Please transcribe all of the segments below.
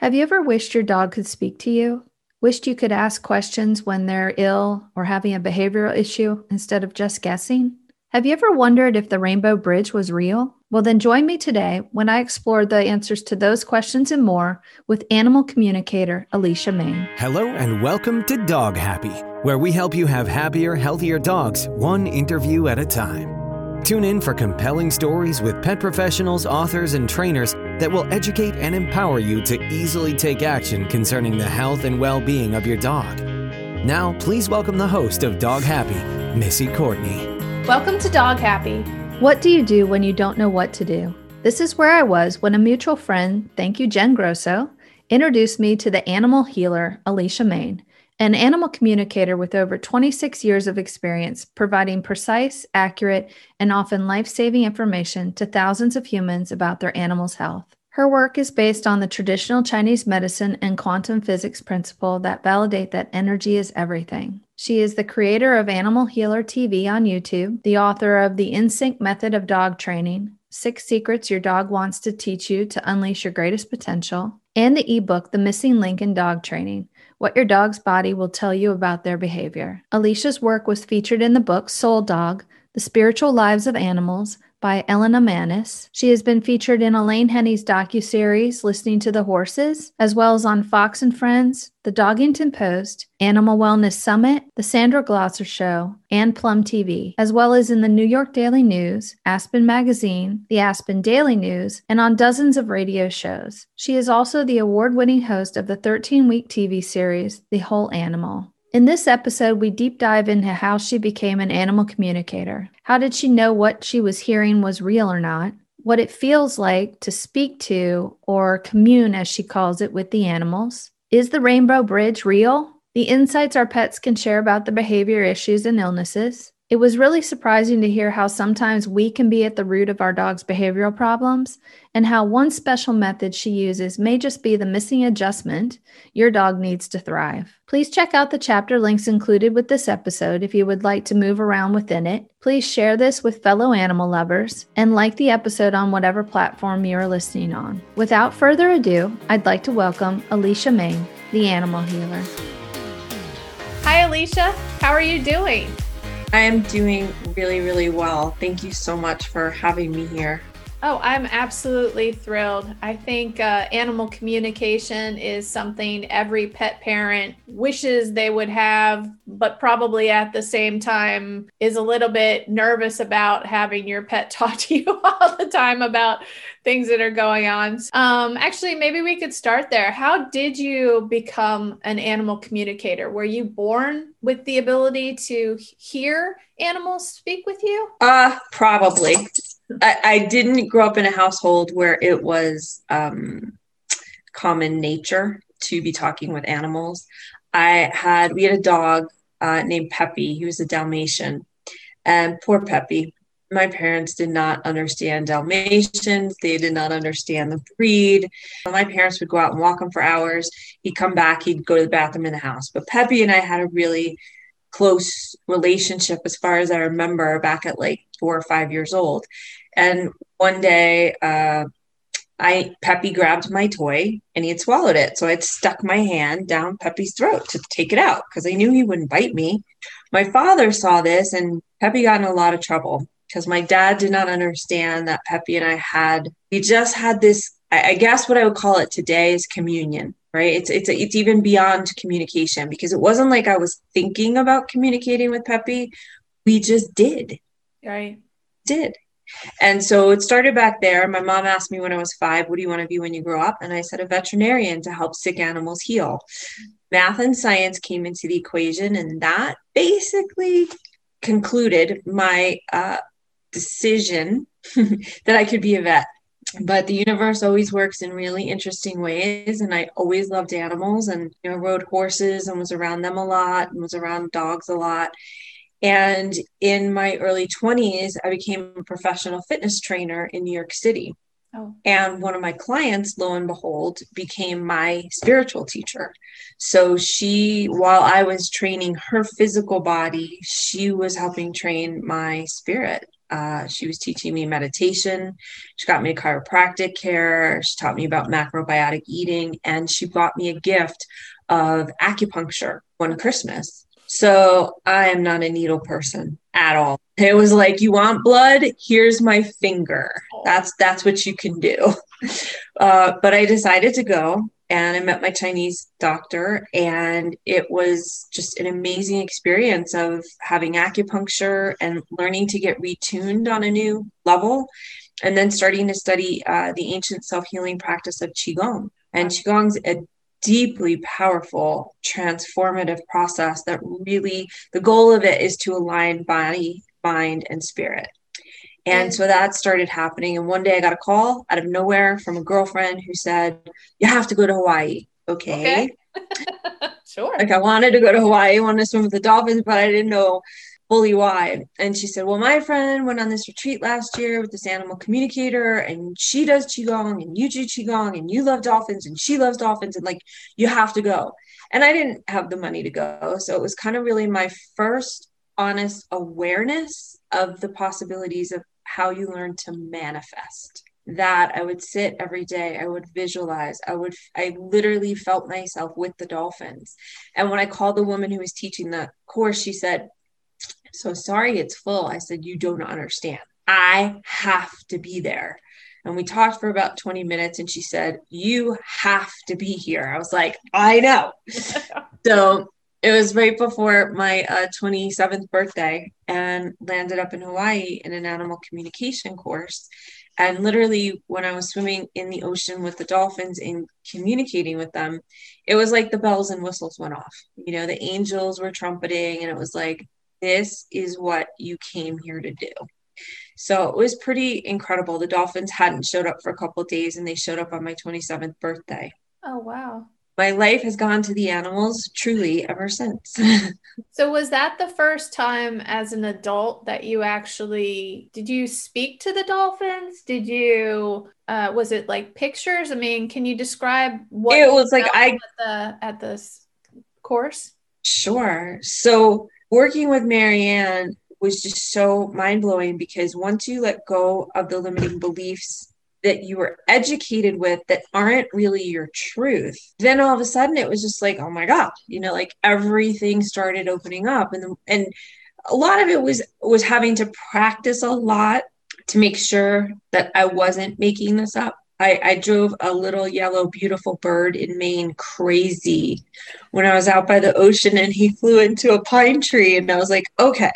Have you ever wished your dog could speak to you? Wished you could ask questions when they're ill or having a behavioral issue instead of just guessing? Have you ever wondered if the Rainbow Bridge was real? Well, then join me today when I explore the answers to those questions and more with animal communicator Allecia Maine. Hello, and welcome to DogHappi, where we help you have happier, healthier dogs, one interview at a time. Tune in for compelling stories with pet professionals, authors, and trainers that will educate and empower you to easily take action concerning the health and well being of your dog. Now, please welcome the host of DogHappi, Missy Courtney. Welcome to DogHappi. What do you do when you don't know what to do? This is where I was when a mutual friend, thank you, Jen Grosso, introduced me to the animal healer, Allecia Maine, an animal communicator with over 26 years of experience providing precise, accurate, and often life saving information to thousands of humans about their animal's health. Her work is based on the traditional Chinese medicine and quantum physics principle that validate that energy is everything. She is the creator of Animal Heeler TV on YouTube, the author of The InSync Method of Dog Training, Six Secrets Your Dog Wants to Teach You to Unleash Your Greatest Potential, and the ebook The Missing Link in Dog Training what your dog's body will tell you about their behavior. Allecia's work was featured in the book Soul Dog The Spiritual Lives of Animals by Elena Mannes. She has been featured in Elaine Hennie's docuseries Listening to the Horses, as well as on Fox and Friends, The Doggington Post, Animal Wellness Summit, The Sandra Glosser Show, and Plum TV, as well as in the New York Daily News, Aspen Magazine, the Aspen Daily News, and on dozens of radio shows. She is also the award winning host of the 13 week TV series, The Whole Animal. In this episode, we deep dive into how she became an animal communicator. How did she know what she was hearing was real or not? What it feels like to speak to or commune, as she calls it, with the animals. Is the Rainbow Bridge real? The insights our pets can share about the behavior issues and illnesses. It was really surprising to hear how sometimes we can be at the root of our dog's behavioral problems, and how one special method she uses may just be the missing adjustment your dog needs to thrive. Please check out the chapter links included with this episode if you would like to move around within it. Please share this with fellow animal lovers and like the episode on whatever platform you are listening on. Without further ado, I'd like to welcome Allecia Maine, the animal healer. Hi, Allecia. How are you doing? I am doing really, really well. Thank you so much for having me here. Oh, I'm absolutely thrilled. I think uh, animal communication is something every pet parent wishes they would have, but probably at the same time is a little bit nervous about having your pet talk to you all the time about things that are going on. Um, actually, maybe we could start there. How did you become an animal communicator? Were you born with the ability to hear animals speak with you? Uh, probably. I, I didn't grow up in a household where it was um, common nature to be talking with animals. I had, we had a dog uh, named Peppy. He was a Dalmatian. And poor Peppy, my parents did not understand Dalmatians. They did not understand the breed. My parents would go out and walk him for hours. He'd come back, he'd go to the bathroom in the house. But Peppy and I had a really close relationship as far as I remember back at like four or five years old. And one day, uh, I Peppy grabbed my toy and he had swallowed it. So I would stuck my hand down Peppy's throat to take it out because I knew he wouldn't bite me. My father saw this and Peppy got in a lot of trouble because my dad did not understand that Peppy and I had we just had this I, I guess what I would call it today is communion right it's it's it's even beyond communication because it wasn't like I was thinking about communicating with Peppy we just did right did and so it started back there. My mom asked me when I was five, What do you want to be when you grow up? And I said, A veterinarian to help sick animals heal. Math and science came into the equation, and that basically concluded my uh, decision that I could be a vet. But the universe always works in really interesting ways. And I always loved animals and, you know, rode horses and was around them a lot and was around dogs a lot. And in my early 20s, I became a professional fitness trainer in New York City. Oh. And one of my clients, lo and behold, became my spiritual teacher. So she, while I was training her physical body, she was helping train my spirit Uh, she was teaching me meditation. She got me chiropractic care. She taught me about macrobiotic eating, and she bought me a gift of acupuncture one Christmas. So I am not a needle person at all. It was like, you want blood? Here's my finger. That's that's what you can do. Uh, but I decided to go and I met my Chinese doctor, and it was just an amazing experience of having acupuncture and learning to get retuned on a new level, and then starting to study uh, the ancient self healing practice of Qigong. And Qigong's a deeply powerful, transformative process that really the goal of it is to align body, mind, and spirit. And so that started happening. And one day I got a call out of nowhere from a girlfriend who said, You have to go to Hawaii. Okay. okay. sure. Like I wanted to go to Hawaii, I wanted to swim with the dolphins, but I didn't know fully why. And she said, Well, my friend went on this retreat last year with this animal communicator, and she does Qigong, and you do Qigong, and you love dolphins, and she loves dolphins, and like you have to go. And I didn't have the money to go. So it was kind of really my first honest awareness of the possibilities of how you learn to manifest. That i would sit every day i would visualize i would i literally felt myself with the dolphins. And when i called the woman who was teaching the course she said so sorry it's full. I said you don't understand. I have to be there. And we talked for about 20 minutes and she said you have to be here. I was like i know. So it was right before my uh, 27th birthday and landed up in Hawaii in an animal communication course. And literally, when I was swimming in the ocean with the dolphins and communicating with them, it was like the bells and whistles went off. You know, the angels were trumpeting, and it was like, this is what you came here to do. So it was pretty incredible. The dolphins hadn't showed up for a couple days, and they showed up on my 27th birthday. Oh, wow my life has gone to the animals truly ever since. so was that the first time as an adult that you actually did you speak to the dolphins? Did you uh was it like pictures? I mean, can you describe what it was like I at the at this course? Sure. So working with Marianne was just so mind blowing because once you let go of the limiting beliefs that you were educated with that aren't really your truth then all of a sudden it was just like oh my god you know like everything started opening up and and a lot of it was was having to practice a lot to make sure that I wasn't making this up. I, I drove a little yellow, beautiful bird in Maine crazy when I was out by the ocean and he flew into a pine tree. And I was like, okay,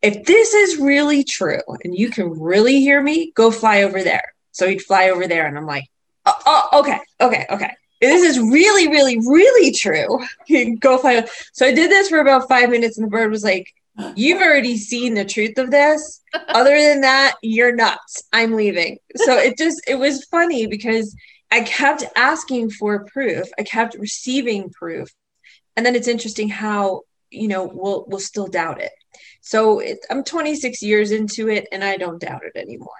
if this is really true and you can really hear me, go fly over there. So he'd fly over there, and I'm like, oh, oh okay, okay, okay. This is really, really, really true. He'd go fly. So I did this for about five minutes, and the bird was like, You've already seen the truth of this. Other than that, you're nuts. I'm leaving. So it just, it was funny because I kept asking for proof. I kept receiving proof. And then it's interesting how, you know, we'll, we'll still doubt it. So it, I'm 26 years into it and I don't doubt it anymore.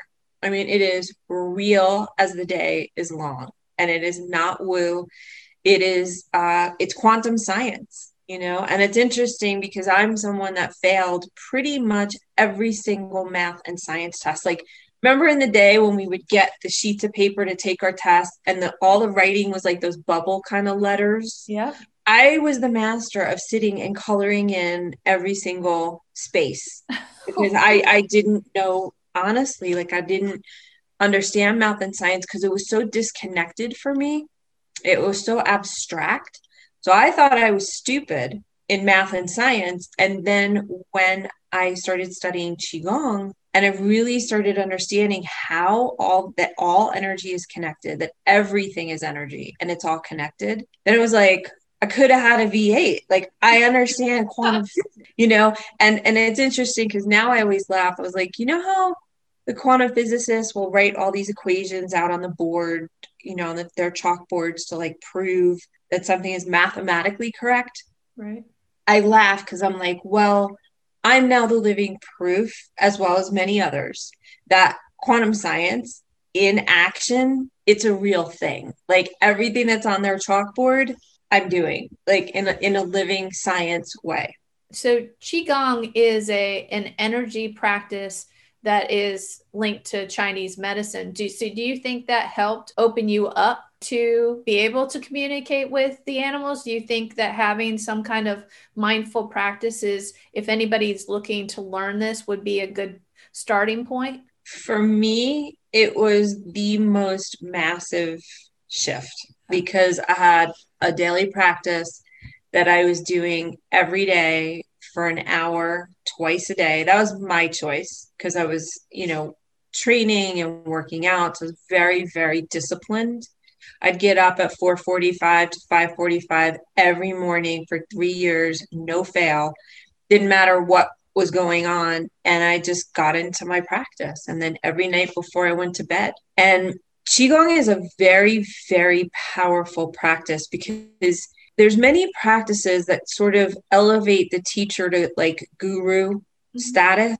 I mean, it is real as the day is long, and it is not woo. It is uh, it's quantum science, you know. And it's interesting because I'm someone that failed pretty much every single math and science test. Like, remember in the day when we would get the sheets of paper to take our test, and the, all the writing was like those bubble kind of letters. Yeah. I was the master of sitting and coloring in every single space because I, I didn't know honestly like i didn't understand math and science because it was so disconnected for me. It was so abstract. So i thought i was stupid in math and science. And then when i started studying qigong and i really started understanding how all that all energy is connected that everything is energy and it's all connected then it was like I could have had a V8. Like I understand quantum, you know, and and it's interesting because now I always laugh. I was like, you know how the quantum physicists will write all these equations out on the board, you know, on the, their chalkboards to like prove that something is mathematically correct. Right. I laugh because I'm like, well, I'm now the living proof, as well as many others, that quantum science in action, it's a real thing. Like everything that's on their chalkboard, I'm doing, like in a, in a living science way. So qigong is a an energy practice that is linked to Chinese medicine. Do so do you think that helped open you up to be able to communicate with the animals? Do you think that having some kind of mindful practices, if anybody's looking to learn this, would be a good starting point? For me, it was the most massive shift because I had a daily practice that I was doing every day for an hour twice a day. That was my choice because I was, you know, training and working out. So I was very, very disciplined. I'd get up at 4:45 to 5:45 every morning for 3 years, no fail. Didn't matter what was going on and I just got into my practice and then every night before I went to bed. And qigong is a very very powerful practice because there's many practices that sort of elevate the teacher to like guru mm-hmm. status.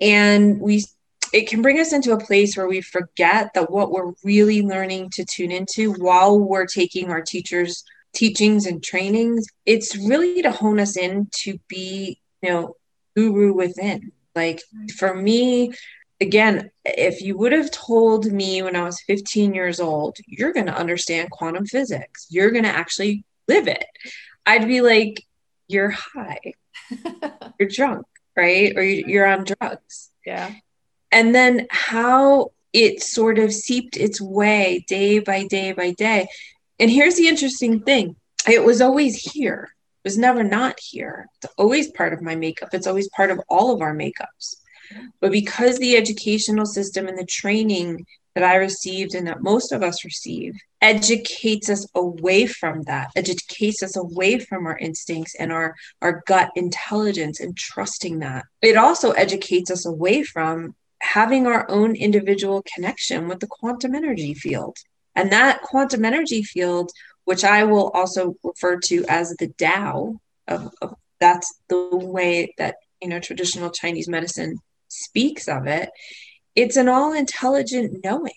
And we it can bring us into a place where we forget that what we're really learning to tune into while we're taking our teachers teachings and trainings it's really to hone us in to be you know guru within. Like for me again if you would have told me when i was 15 years old you're going to understand quantum physics. You're going to actually live it. I'd be like you're high. You're drunk right? Or you're on drugs. Yeah. And then how it sort of seeped its way day by day by day. And here's the interesting thing. It was always here, it was never not here. It's always part of my makeup, it's always part of all of our makeups. But because the educational system and the training that I received and that most of us receive educates us away from that, educates us away from our instincts and our, our gut intelligence and trusting that. It also educates us away from having our own individual connection with the quantum energy field. And that quantum energy field, which I will also refer to as the Tao, of, of that's the way that you know traditional Chinese medicine speaks of it. It's an all intelligent knowing.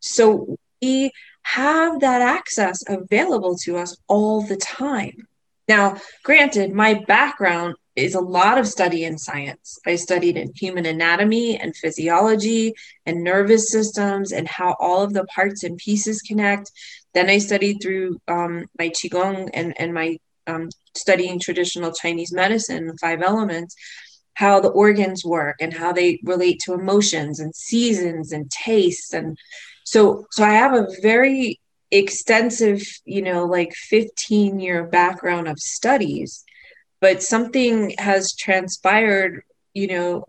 So we have that access available to us all the time. Now, granted, my background is a lot of study in science. I studied in human anatomy and physiology and nervous systems and how all of the parts and pieces connect. Then I studied through um, my Qigong and, and my um, studying traditional Chinese medicine, the five elements, how the organs work and how they relate to emotions and seasons and tastes. And so, so I have a very extensive, you know, like 15 year background of studies but something has transpired you know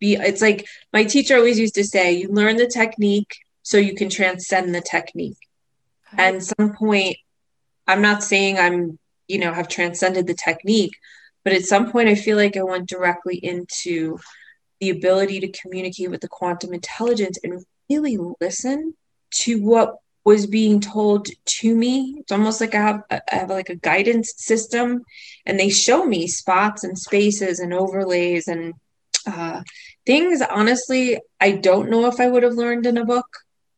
be it's like my teacher always used to say you learn the technique so you can transcend the technique and some point i'm not saying i'm you know have transcended the technique but at some point i feel like i went directly into the ability to communicate with the quantum intelligence and really listen to what was being told to me. It's almost like I have, I have like a guidance system, and they show me spots and spaces and overlays and uh, things. Honestly, I don't know if I would have learned in a book,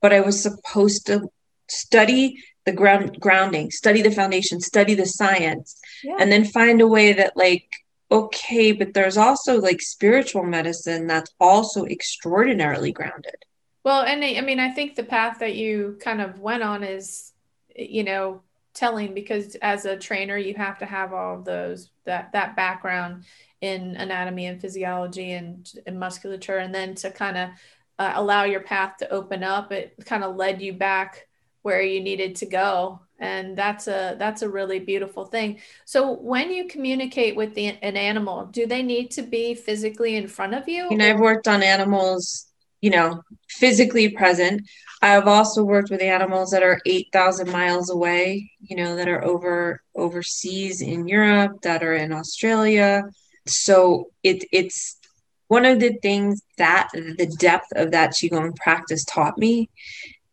but I was supposed to study the ground grounding, study the foundation, study the science, yeah. and then find a way that like okay, but there's also like spiritual medicine that's also extraordinarily grounded. Well, and I mean, I think the path that you kind of went on is, you know, telling because as a trainer, you have to have all of those that that background in anatomy and physiology and, and musculature, and then to kind of uh, allow your path to open up. It kind of led you back where you needed to go and that's a that's a really beautiful thing so when you communicate with the, an animal do they need to be physically in front of you know i've worked on animals you know, physically present. I've also worked with animals that are 8,000 miles away, you know, that are over overseas in Europe, that are in Australia. So it, it's one of the things that the depth of that Qigong practice taught me.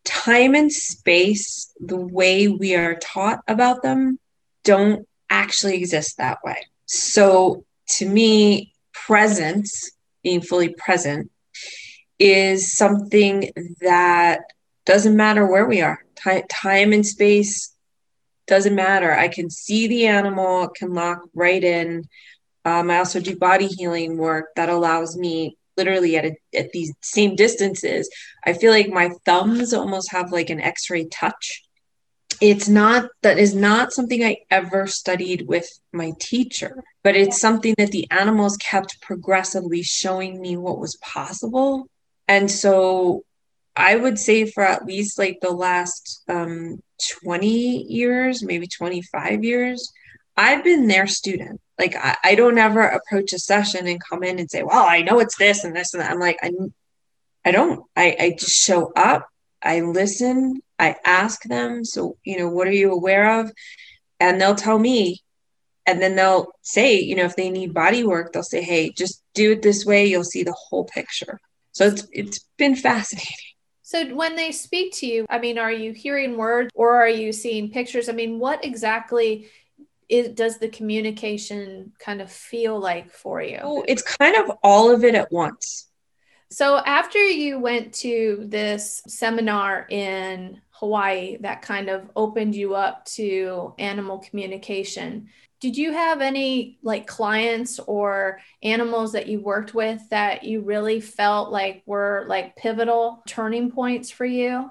Time and space, the way we are taught about them, don't actually exist that way. So to me, presence, being fully present, is something that doesn't matter where we are. Time, time and space doesn't matter. I can see the animal, can lock right in. Um, I also do body healing work that allows me literally at a, at these same distances i feel like my thumbs almost have like an x-ray touch. It's not that is not something i ever studied with my teacher but it's something that the animals kept progressively showing me what was possible. And so i would say for at least like the last um, 20 years maybe 25 years i've been their student like I, I don't ever approach a session and come in and say well i know it's this and this and that. I'm like i, I don't. I, I just show up. I listen. I ask them so you know what are you aware of? And they'll tell me. And then they'll say you know if they need body work they'll say hey just do it this way. You'll see the whole picture. So it's it's been fascinating. So when they speak to you i mean are you hearing words or are you seeing pictures? I mean what exactly is, does the communication kind of feel like for you? Oh, it's kind of all of it at once. So after you went to this seminar in Hawaii that kind of opened you up to animal communication, did you have any like clients or animals that you worked with that you really felt like were like pivotal turning points for you?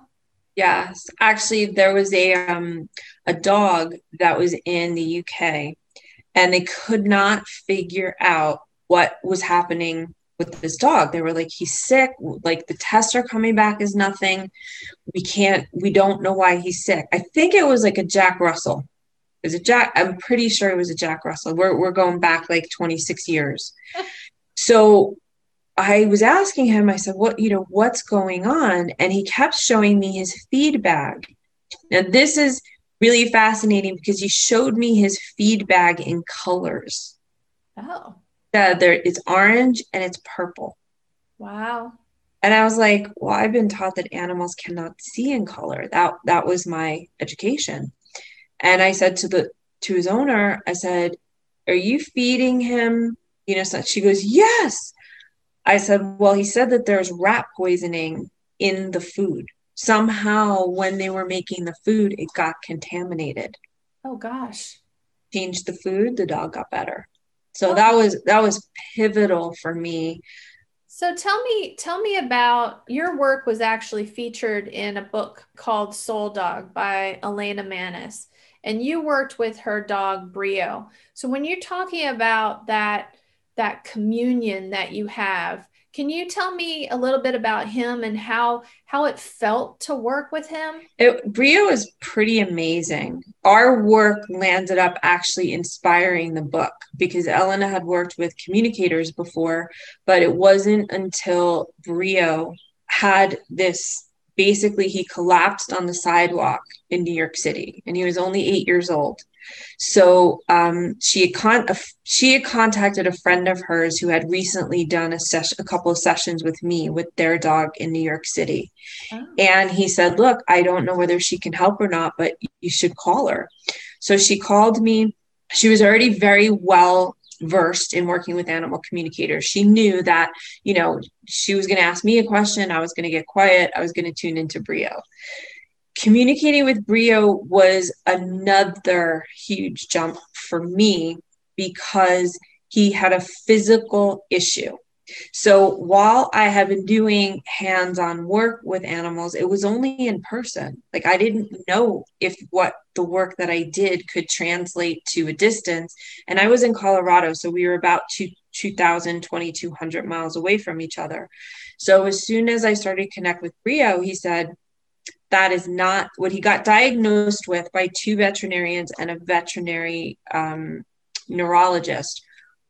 Yes, actually, there was a um, a dog that was in the UK, and they could not figure out what was happening with this dog. They were like, "He's sick. Like the tests are coming back as nothing. We can't. We don't know why he's sick." I think it was like a Jack Russell. It was a Jack. I'm pretty sure it was a Jack Russell. We're we're going back like 26 years. So I was asking him, I said, what, you know, what's going on? And he kept showing me his feed bag. Now, this is really fascinating because he showed me his feed bag in colors. Oh. Uh, there, it's orange and it's purple. Wow. And I was like, well, I've been taught that animals cannot see in color. That that was my education. And I said to the to his owner, I said, Are you feeding him? You know, so she goes, Yes. I said, Well, he said that there's rat poisoning in the food. Somehow, when they were making the food, it got contaminated. Oh, gosh. Changed the food, the dog got better. So oh. that was that was pivotal for me. So tell me tell me about your work was actually featured in a book called Soul Dog by Elena Mannes and you worked with her dog Brio. So when you're talking about that that communion that you have. Can you tell me a little bit about him and how how it felt to work with him? It, Brio is pretty amazing. Our work landed up actually inspiring the book because Elena had worked with communicators before, but it wasn't until Brio had this basically he collapsed on the sidewalk in New York City and he was only 8 years old so um, she had con- she had contacted a friend of hers who had recently done a session, a couple of sessions with me with their dog in New York City, oh. and he said, "Look, I don't know whether she can help or not, but you should call her." So she called me. She was already very well versed in working with animal communicators. She knew that, you know, she was going to ask me a question. I was going to get quiet. I was going to tune into Brio communicating with Brio was another huge jump for me because he had a physical issue. So while I have been doing hands on work with animals, it was only in person. Like I didn't know if what the work that I did could translate to a distance. And I was in Colorado, so we were about two, 2,000, 2,200 miles away from each other. So as soon as I started connect with Brio, he said, that is not what he got diagnosed with by two veterinarians and a veterinary um, neurologist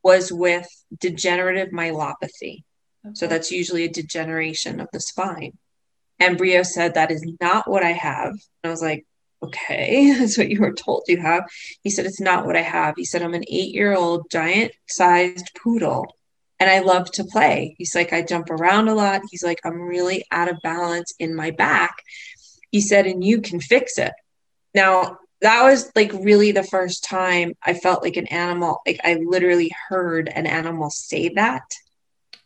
was with degenerative myelopathy. Okay. So that's usually a degeneration of the spine. And Brio said, That is not what I have. And I was like, Okay, that's what you were told you have. He said, It's not what I have. He said, I'm an eight year old giant sized poodle and I love to play. He's like, I jump around a lot. He's like, I'm really out of balance in my back he said, and you can fix it. Now, that was like really the first time I felt like an animal, like I literally heard an animal say that.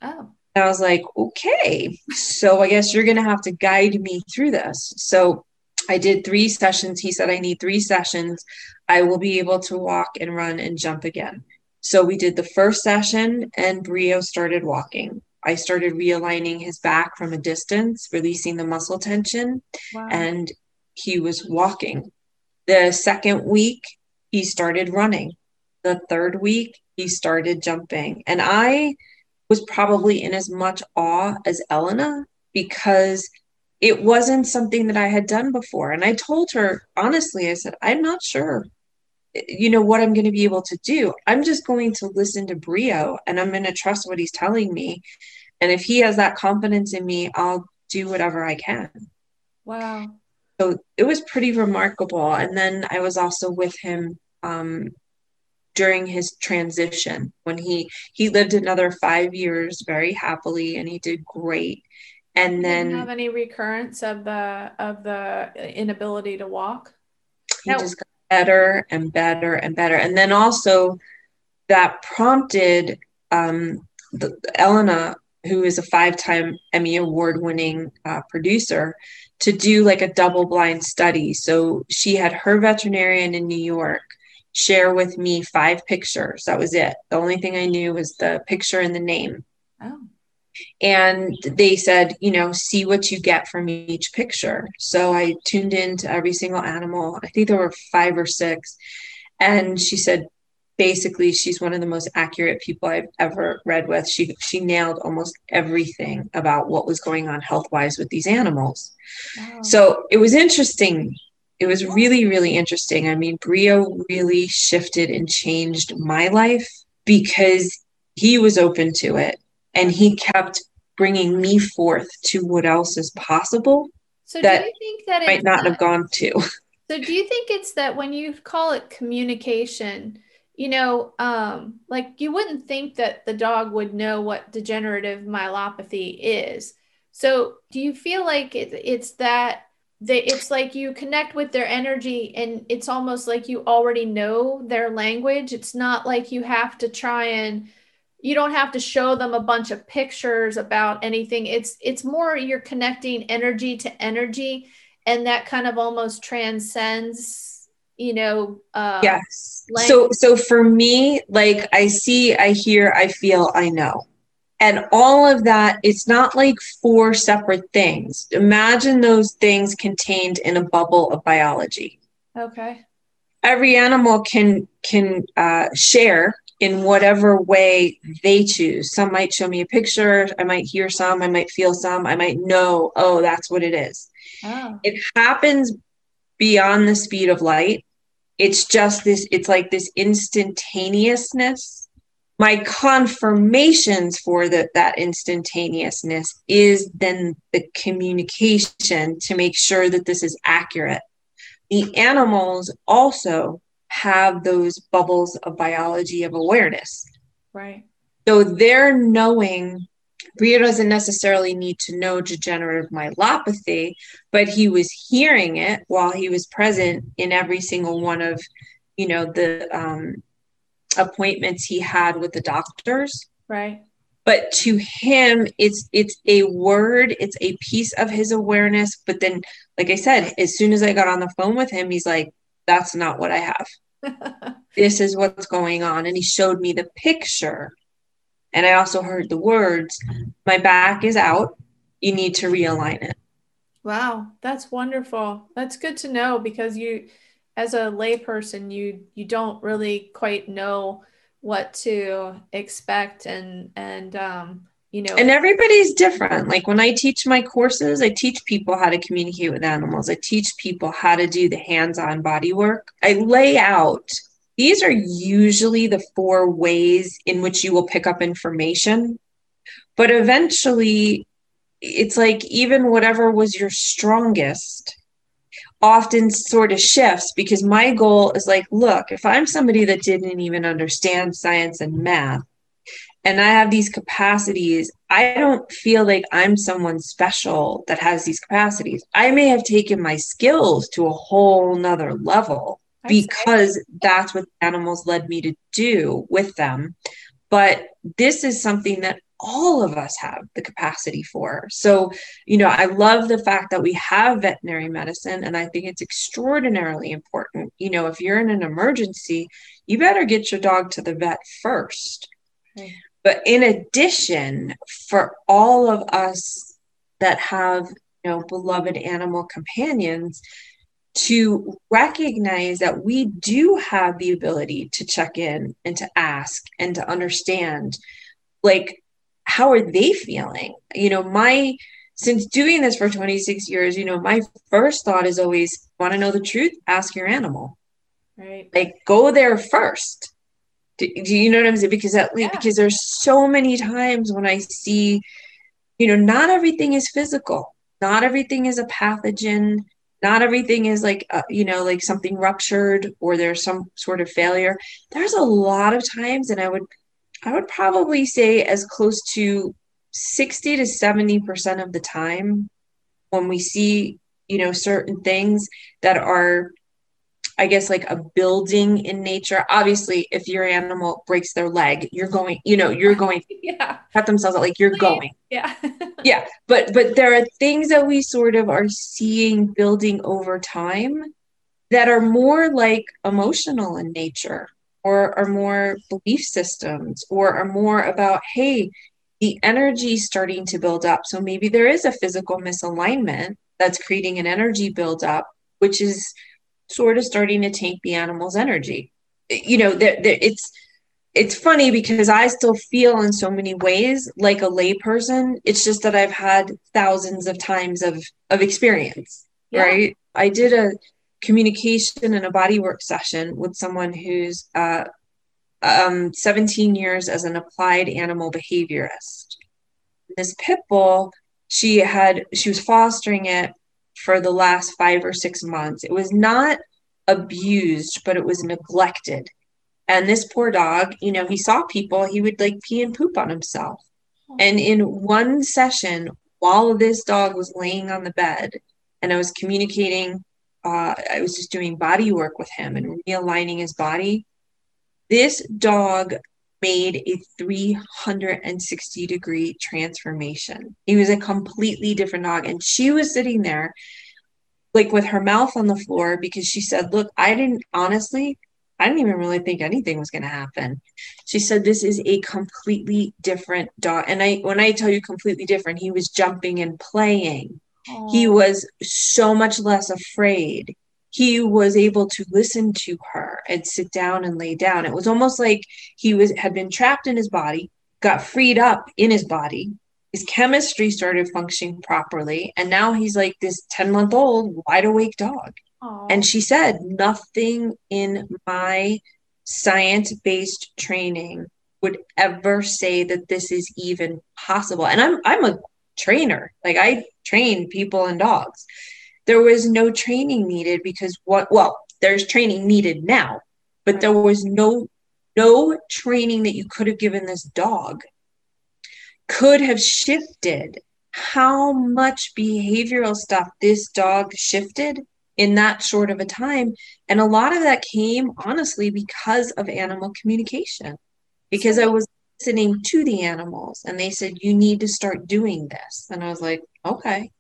Oh. And I was like, okay, so I guess you're going to have to guide me through this. So I did three sessions. He said, I need three sessions. I will be able to walk and run and jump again. So we did the first session, and Brio started walking. I started realigning his back from a distance, releasing the muscle tension, wow. and he was walking. The second week, he started running. The third week, he started jumping. And I was probably in as much awe as Elena because it wasn't something that I had done before. And I told her, honestly, I said, I'm not sure, you know, what I'm going to be able to do. I'm just going to listen to Brio and I'm going to trust what he's telling me. And if he has that confidence in me, I'll do whatever I can. Wow. So it was pretty remarkable. And then I was also with him um, during his transition when he he lived another five years very happily and he did great and then Didn't have any recurrence of the of the inability to walk he no. just got better and better and better. And then also that prompted um the, elena who is a five-time emmy award-winning uh, producer to do like a double blind study. So she had her veterinarian in new york share with me five pictures. That was it. The only thing i knew was the picture and the name. Oh and they said you know see what you get from each picture. So i tuned into every single animal. I think there were five or six. And she said basically she's one of the most accurate people i've ever read with. She she nailed almost everything about what was going on health wise with these animals. Wow. so it was interesting. It was really really interesting. I mean brio really shifted and changed my life because he was open to it and he kept bringing me forth to what else is possible so that do you think that it might not have gone to. So do you think it's that when you call it communication you know um like you wouldn't think that the dog would know what degenerative myelopathy is. So do you feel like it, it's that they, it's like you connect with their energy and it's almost like you already know their language? It's not like you have to try and you don't have to show them a bunch of pictures about anything. It's it's more you're connecting energy to energy and that kind of almost transcends you know uh yes. language. so so for me like i see i hear i feel i know. And all of that it's not like four separate things. Imagine those things contained in a bubble of biology. Okay. Every animal can can uh, share in whatever way they choose. Some might show me a picture, I might hear some, I might feel some, I might know, oh, that's what it is. Oh. It happens beyond the speed of light. It's just this, it's like this instantaneousness. My confirmations for the, that instantaneousness is then the communication to make sure that this is accurate. The animals also have those bubbles of biology of awareness. Right. So they're knowing Brio doesn't necessarily need to know degenerative myelopathy, but he was hearing it while he was present in every single one of, you know, the um, appointments he had with the doctors. Right. But to him, it's it's a word, it's a piece of his awareness. But then, like I said, as soon as I got on the phone with him, he's like, that's not what I have. this is what's going on. And he showed me the picture. And I also heard the words, my back is out. You need to realign it. Wow, that's wonderful. That's good to know because you as a layperson you you don't really quite know what to expect and and um you know and everybody's different. Like when i teach my courses i teach people how to communicate with animals. I teach people how to do the hands-on body work. I lay out these are usually the four ways in which you will pick up information. But eventually it's like even whatever was your strongest often sort of shifts because my goal is like look if i'm somebody that didn't even understand science and math and I have these capacities, I don't feel like I'm someone special that has these capacities. I may have taken my skills to a whole nother level because that's what animals led me to do with them. But this is something that all of us have the capacity for. So, you know, I love the fact that we have veterinary medicine, and I think it's extraordinarily important. You know, if you're in an emergency, you better get your dog to the vet first. But in addition, for all of us that have, you know, beloved animal companions, to recognize that we do have the ability to check in and to ask and to understand like how are they feeling? You know my since doing this for 26 years you know my first thought is always want to know the truth? Ask your animal. Right. Like go there first do, do you know what i'm saying? Because at least yeah. because there's so many times when i see you know not everything is physical. Not everything is a pathogen. Not everything is like uh, you know like something ruptured or there's some sort of failure. There's a lot of times and i would i would probably say as close to 60 to 70% of the time when we see you know certain things that are I guess like a building in nature. Obviously, if your animal breaks their leg, you're going, you know, you're going yeah. cut themselves out like you're going. Yeah. yeah. But but there are things that we sort of are seeing building over time that are more like emotional in nature or are more belief systems or are more about, hey, the energy starting to build up. So maybe there is a physical misalignment that's creating an energy buildup, which is sort of starting to tank the animal's energy. You know, it's it's funny because I still feel in so many ways like a layperson. It's just that I've had thousands of times of of experience, yeah. right? I did a communication and a bodywork session with someone who's uh, um, 17 years as an applied animal behaviorist. This pit bull, she had she was fostering it for the last five or six months. It was not abused, but it was neglected. And this poor dog, you know, he saw people, he would like pee and poop on himself. And in one session, while this dog was laying on the bed and I was communicating, uh, I was just doing body work with him and realigning his body, this dog made a 360 degree transformation. He was a completely different dog. And she was sitting there, like with her mouth on the floor, because she said, Look, I didn't honestly, I didn't even really think anything was going to happen. She said, This is a completely different dog. And I, when I tell you completely different, he was jumping and playing. Aww. He was so much less afraid he was able to listen to her and sit down and lay down. It was almost like he was had been trapped in his body, got freed up in his body. His chemistry started functioning properly, and now he's like this 10 month old wide awake dog. Aww. And she said, Nothing in my science based training would ever say that this is even possible. And I'm I'm a trainer. Like I train people and dogs there was no training needed because what well there's training needed now but there was no no training that you could have given this dog could have shifted how much behavioral stuff this dog shifted in that short of a time. And a lot of that came honestly because of animal communication because i was listening to the animals and they said you need to start doing this. And i was like okay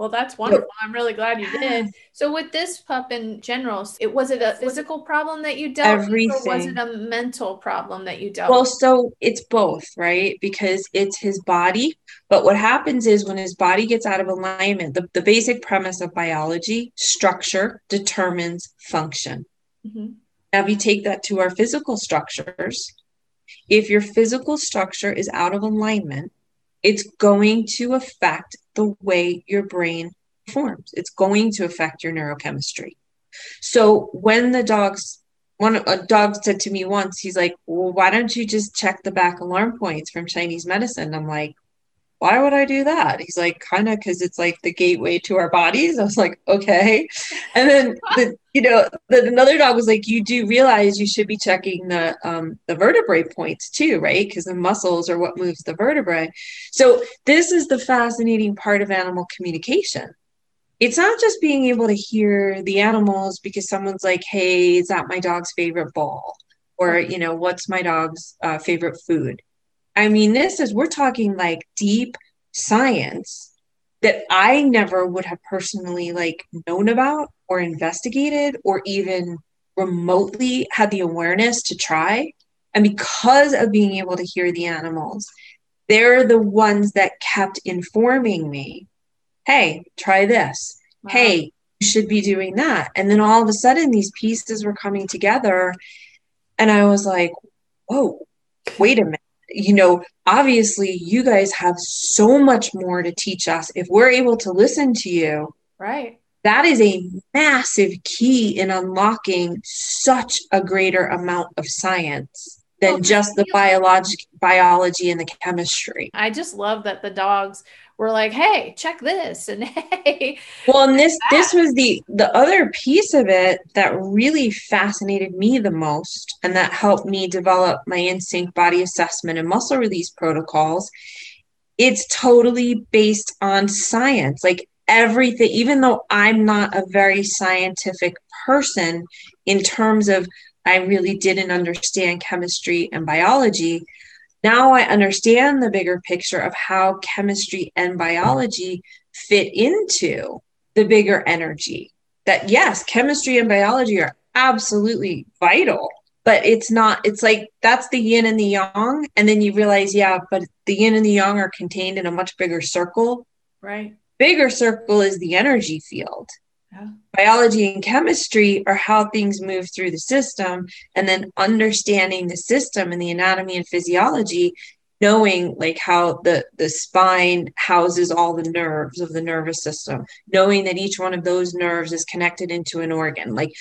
well, that's wonderful. I'm really glad you did. So, with this pup in general, it was it a physical problem that you dealt Everything. with, or was it a mental problem that you dealt? With? Well, with? so it's both, right? Because it's his body. But what happens is when his body gets out of alignment, the, the basic premise of biology, structure determines function. Mm-hmm. Now, if you take that to our physical structures, if your physical structure is out of alignment, it's going to affect the way your brain forms. It's going to affect your neurochemistry. So when the dogs, one a dog said to me once, he's like, "Well, why don't you just check the back alarm points from Chinese medicine?" I'm like, why would I do that? He's like, kind of because it's like the gateway to our bodies. I was like, okay. And then the, you know, the, another dog was like, you do realize you should be checking the um, the vertebrae points too, right? Because the muscles are what moves the vertebrae. So this is the fascinating part of animal communication. It's not just being able to hear the animals because someone's like, hey, is that my dog's favorite ball? Or, you know, what's my dog's uh, favorite food? I mean, this is, we're talking like deep science that I never would have personally like known about or investigated or even remotely had the awareness to try And because of being able to hear the animals, they're the ones that kept informing me hey, try this. Wow. Hey, you should be doing that. And then all of a sudden, these pieces were coming together. And I was like, whoa, wait a minute. You know, obviously, you guys have so much more to teach us. If we're able to listen to you, right that is a massive key in unlocking such a greater amount of science than just the biologic biology and the chemistry. I just love that the dogs were like, "Hey, check this," and "Hey." Well, and this this was the the other piece of it that really fascinated me the most, and that helped me develop my instinct body assessment and muscle release protocols. It's totally based on science. Like everything, even though I'm not a very scientific person in terms of I really didn't understand chemistry and biology. Now I understand the bigger picture of how chemistry and biology fit into the bigger energy. That yes, chemistry and biology are absolutely vital, but it's not, it's like that's the yin and the yang. And then you realize, yeah, but the yin and the yang are contained in a much bigger circle. Right bigger circle is the energy field. Biology and chemistry are how things move through the system, and then understanding the system and the anatomy and physiology, knowing like how the the spine houses all the nerves of the nervous system, knowing that each one of those nerves is connected into an organ, like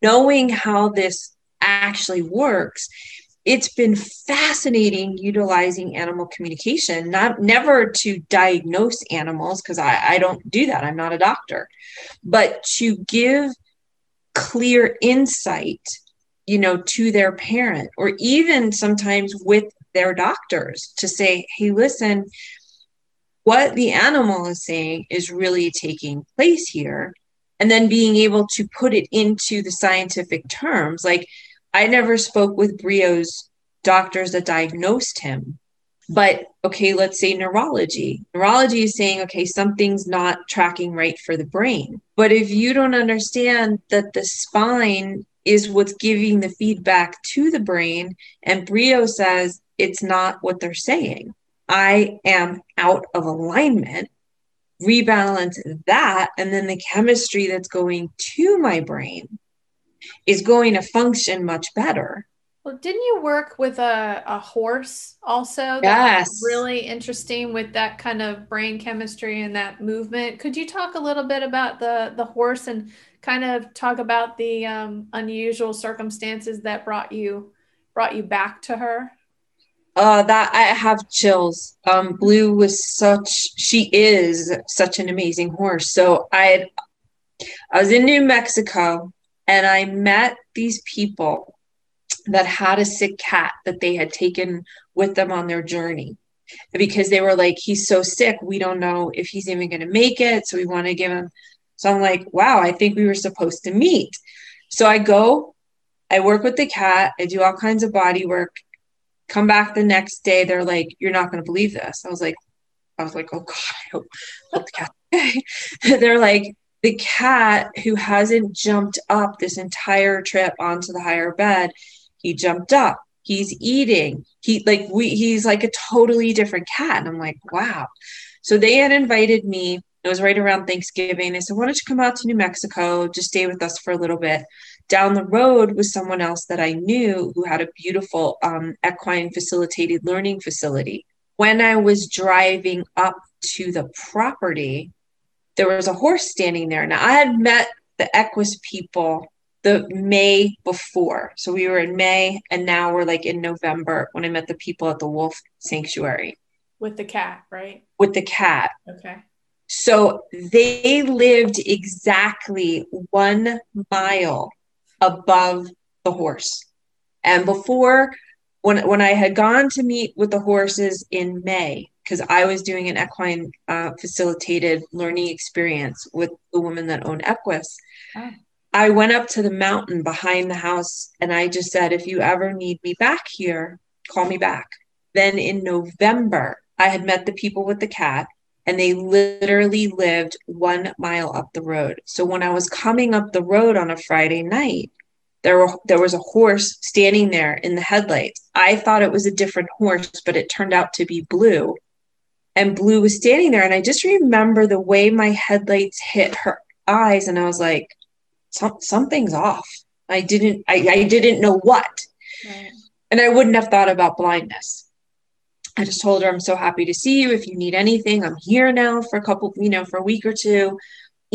knowing how this actually works it's been fascinating utilizing animal communication not never to diagnose animals because I, I don't do that. I'm not a doctor but to give clear insight you know to their parent or even sometimes with their doctors to say hey listen what the animal is saying is really taking place here and then being able to put it into the scientific terms like I never spoke with Brio's doctors that diagnosed him. But okay, let's say neurology. Neurology is saying, okay, something's not tracking right for the brain. But if you don't understand that the spine is what's giving the feedback to the brain, and Brio says it's not what they're saying, I am out of alignment, rebalance that, and then the chemistry that's going to my brain is going to function much better. Well, didn't you work with a, a horse also? yes. really interesting with that kind of brain chemistry and that movement. Could you talk a little bit about the the horse and kind of talk about the um, unusual circumstances that brought you brought you back to her? Uh, that I have chills. Um, Blue was such, she is such an amazing horse. So I, I was in New Mexico and I met these people that had a sick cat that they had taken with them on their journey because they were like, he's so sick, we don't know if he's even going to make it. So we want to give him. So I'm like, wow, I think we were supposed to meet. So I go, I work with the cat, I do all kinds of body work. Come back the next day, they're like, you're not going to believe this. I was like, I was like, oh God, I hope, hope the cat's okay. they're like, the cat who hasn't jumped up this entire trip onto the higher bed, he jumped up. He's eating. He like we he's like a totally different cat. And I'm like, wow. So they had invited me. It was right around Thanksgiving. They said, why don't you come out to New Mexico? Just stay with us for a little bit. Down the road was someone else that I knew who had a beautiful um, equine facilitated learning facility. When I was driving up to the property, there was a horse standing there. Now I had met the Equus people the May before. So we were in May and now we're like in November when I met the people at the wolf sanctuary. With the cat, right? With the cat. Okay. So they lived exactly one mile above the horse. And before, when, when I had gone to meet with the horses in May, because I was doing an equine uh, facilitated learning experience with the woman that owned Equus. Oh. I went up to the mountain behind the house and I just said, if you ever need me back here, call me back. Then in November, I had met the people with the cat and they literally lived one mile up the road. So when I was coming up the road on a Friday night, there were there was a horse standing there in the headlights. I thought it was a different horse, but it turned out to be blue. And blue was standing there. And I just remember the way my headlights hit her eyes, and I was like, Some, something's off. I didn't I, I didn't know what. Right. And I wouldn't have thought about blindness. I just told her I'm so happy to see you. If you need anything, I'm here now for a couple, you know, for a week or two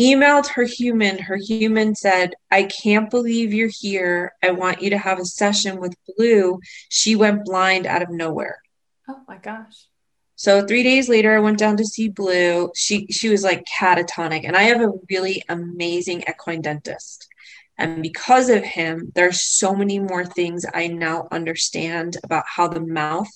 emailed her human. Her human said, I can't believe you're here. I want you to have a session with Blue. She went blind out of nowhere. Oh my gosh. So three days later, I went down to see Blue. She she was like catatonic, and I have a really amazing equine dentist. And because of him, there's so many more things I now understand about how the mouth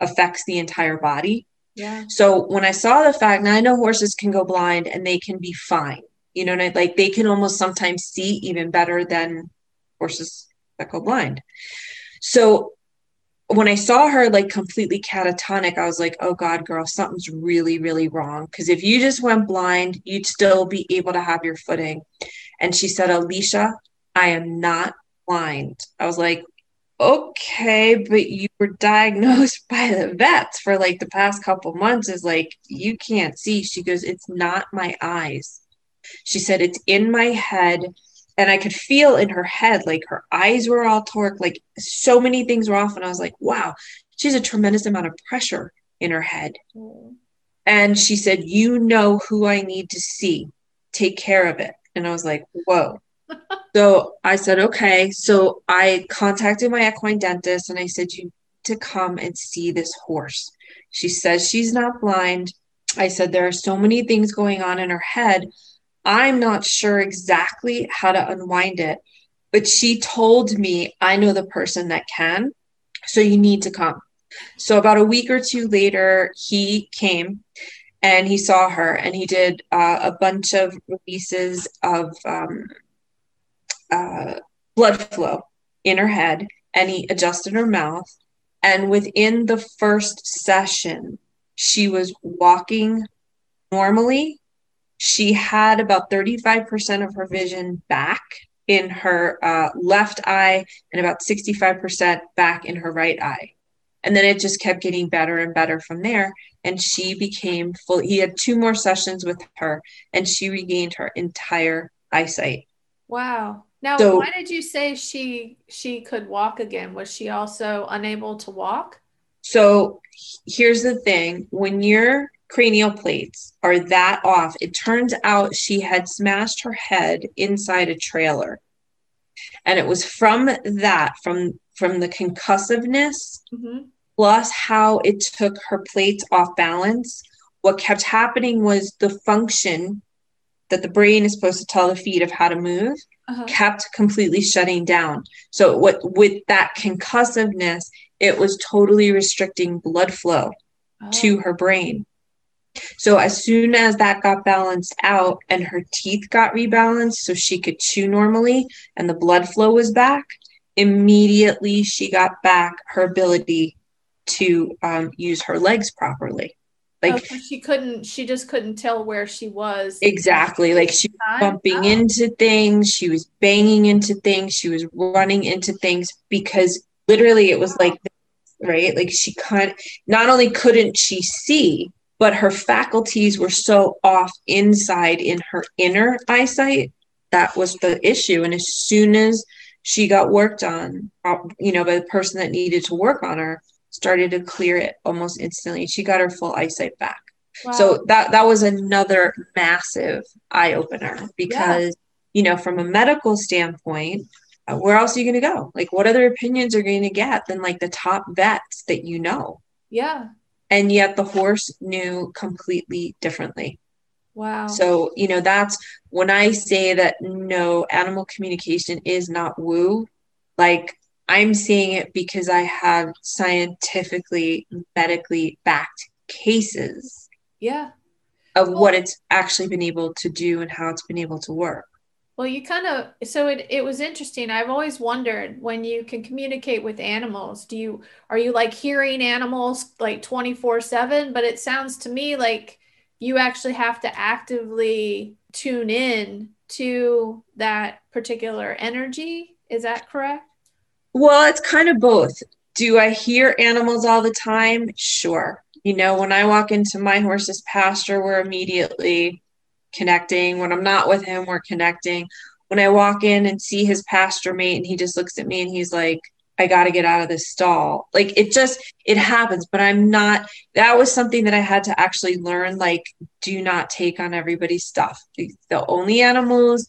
affects the entire body. Yeah. So when I saw the fact, now I know horses can go blind and they can be fine. You know, like they can almost sometimes see even better than horses that go blind. So when I saw her like completely catatonic, I was like, oh God, girl, something's really, really wrong. Because if you just went blind, you'd still be able to have your footing. And she said, Allecia, I am not blind. I was like, okay, but you were diagnosed by the vets for like the past couple months is like, you can't see. She goes, it's not my eyes. She said, it's in my head. And I could feel in her head, like her eyes were all torqued, like so many things were off. And I was like, wow, she's a tremendous amount of pressure in her head. Mm. And she said, you know who I need to see. Take care of it. And I was like, whoa. so I said, okay. So I contacted my equine dentist and I said, you need to come and see this horse. She says she's not blind. I said, there are so many things going on in her head. I'm not sure exactly how to unwind it, but she told me, I know the person that can. So you need to come. So about a week or two later, he came and he saw her and he did uh, a bunch of releases of um, uh, blood flow in her head and he adjusted her mouth. And within the first session, she was walking normally. She had about 35% of her vision back in her uh, left eye and about 65% back in her right eye. And then it just kept getting better and better from there. And she became full. He had two more sessions with her and she regained her entire eyesight. Wow. Now, so, why did you say she she could walk again? Was she also unable to walk? So here's the thing: when your cranial plates are that off, it turns out she had smashed her head inside a trailer, and it was from that, from from the concussiveness, mm-hmm. plus how it took her plates off balance. What kept happening was the function that the brain is supposed to tell the feet of how to move uh-huh. kept completely shutting down. So what with that concussiveness, it was totally restricting blood flow oh. to her brain. So as soon as that got balanced out and her teeth got rebalanced so she could chew normally and the blood flow was back, immediately she got back her ability to um, use her legs properly. Like oh, she couldn't, she just couldn't tell where she was. Exactly. Like she was bumping oh. into things, she was banging into things, she was running into things because literally it was like, right? Like she kind not only couldn't she see, but her faculties were so off inside in her inner eyesight. That was the issue. And as soon as she got worked on, uh, you know, by the person that needed to work on her, started to clear it almost instantly. She got her full eyesight back. Wow. So that that was another massive eye opener because yeah. you know from a medical standpoint, uh, where else are you going to go? Like what other opinions are going to get than like the top vets that you know? Yeah. And yet the horse knew completely differently. Wow. So, you know, that's when I say that no animal communication is not woo, like I'm seeing it because I have scientifically, medically backed cases. Yeah. Of well, what it's actually been able to do and how it's been able to work. Well, you kind of so it it was interesting. I've always wondered when you can communicate with animals, do you are you like hearing animals like 24/7, but it sounds to me like you actually have to actively tune in to that particular energy Is that correct? Well, it's kind of both. Do I hear animals all the time? Sure. You know, when I walk into my horse's pasture, we're immediately connecting. When I'm not with him, we're connecting. When I walk in and see his pasture mate and he just looks at me and he's like, I got to get out of this stall. Like it just, it happens, but I'm not, that was something that I had to actually learn. Like, do not take on everybody's stuff. The only animals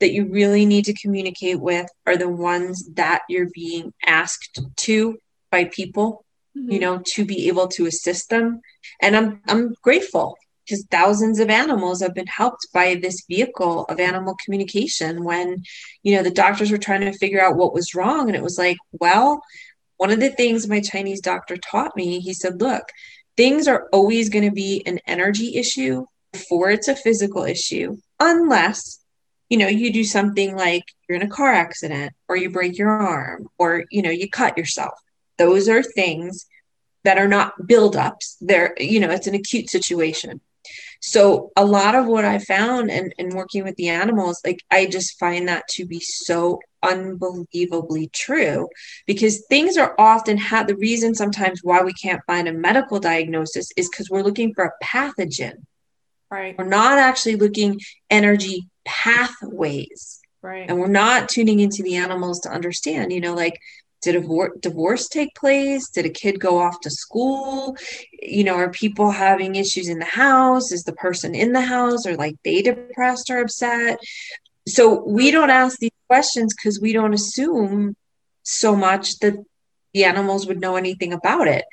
that you really need to communicate with are the ones that you're being asked to by people, mm-hmm. you know, to be able to assist them. And I'm, I'm grateful because thousands of animals have been helped by this vehicle of animal communication when you know the doctors were trying to figure out what was wrong. And it was like well one of the things my chinese doctor taught me he said look things are always going to be an energy issue before it's a physical issue unless you know you do something like you're in a car accident or you break your arm or you know you cut yourself. Those are things that are not buildups. They're you know it's an acute situation so a lot of what I found and in, in working with the animals, like I just find that to be so unbelievably true because things are often had the reason sometimes why we can't find a medical diagnosis is because we're looking for a pathogen. Right. We're not actually looking energy pathways. Right. And we're not tuning into the animals to understand, you know, like did a divorce take place? Did a kid go off to school? You know are people having issues in the house? Is the person in the house? Or like they depressed or upset? So we don't ask these questions because we don't assume so much that the animals would know anything about it.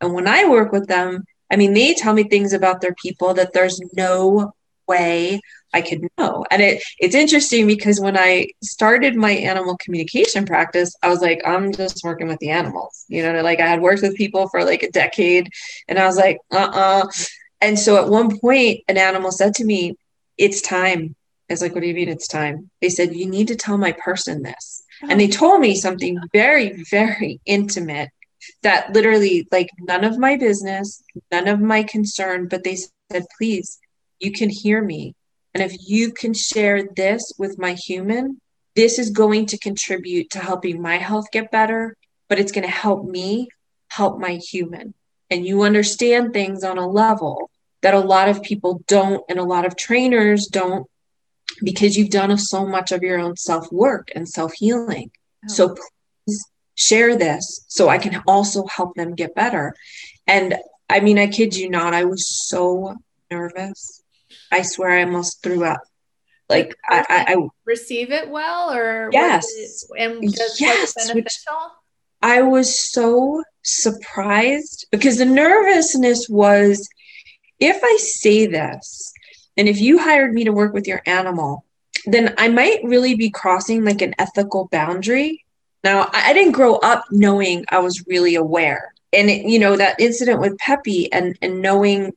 And when i work with them i mean they tell me things about their people that there's no way I could know. And it it's interesting because when I started my animal communication practice, I was like, I'm just working with the animals. You know, like I had worked with people for like a decade and I was like, uh-uh. And so at one point an animal said to me, It's time. I was like, What do you mean it's time? They said, You need to tell my person this. And they told me something very, very intimate that literally like none of my business, none of my concern, but they said, please, you can hear me. And if you can share this with my human, this is going to contribute to helping my health get better, but it's going to help me help my human. And you understand things on a level that a lot of people don't, and a lot of trainers don't, because you've done so much of your own self work and self healing. Oh. So please share this so I can also help them get better. And I mean, I kid you not, I was so nervous I swear I almost threw up. Like I, I, I, receive it well, or yes, it, and does yes, beneficial. I was so surprised because the nervousness was, if I say this, and if you hired me to work with your animal, then I might really be crossing like an ethical boundary. Now, I didn't grow up knowing I was really aware. And, it, you know, that incident with Peppy and, and knowing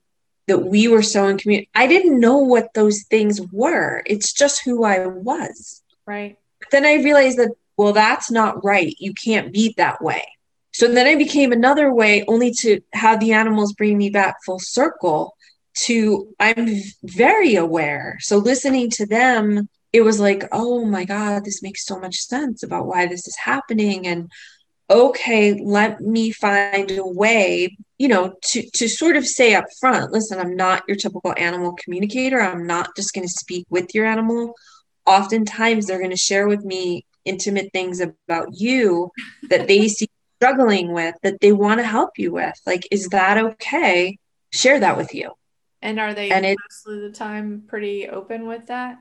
that we were so in community. I didn't know what those things were. It's just who I was. Right. But then I realized that, well, that's not right. You can't be that way. So then I became another way, only to have the animals bring me back full circle to I'm very aware. So listening to them, it was like, oh my God, this makes so much sense about why this is happening. And okay, let me find a way, you know, to, to sort of say up front, listen, I'm not your typical animal communicator. I'm not just going to speak with your animal. Oftentimes, they're going to share with me intimate things about you that they see struggling with that they want to help you with. Like, is that okay? Share that with you. And are they and most of the time pretty open with that?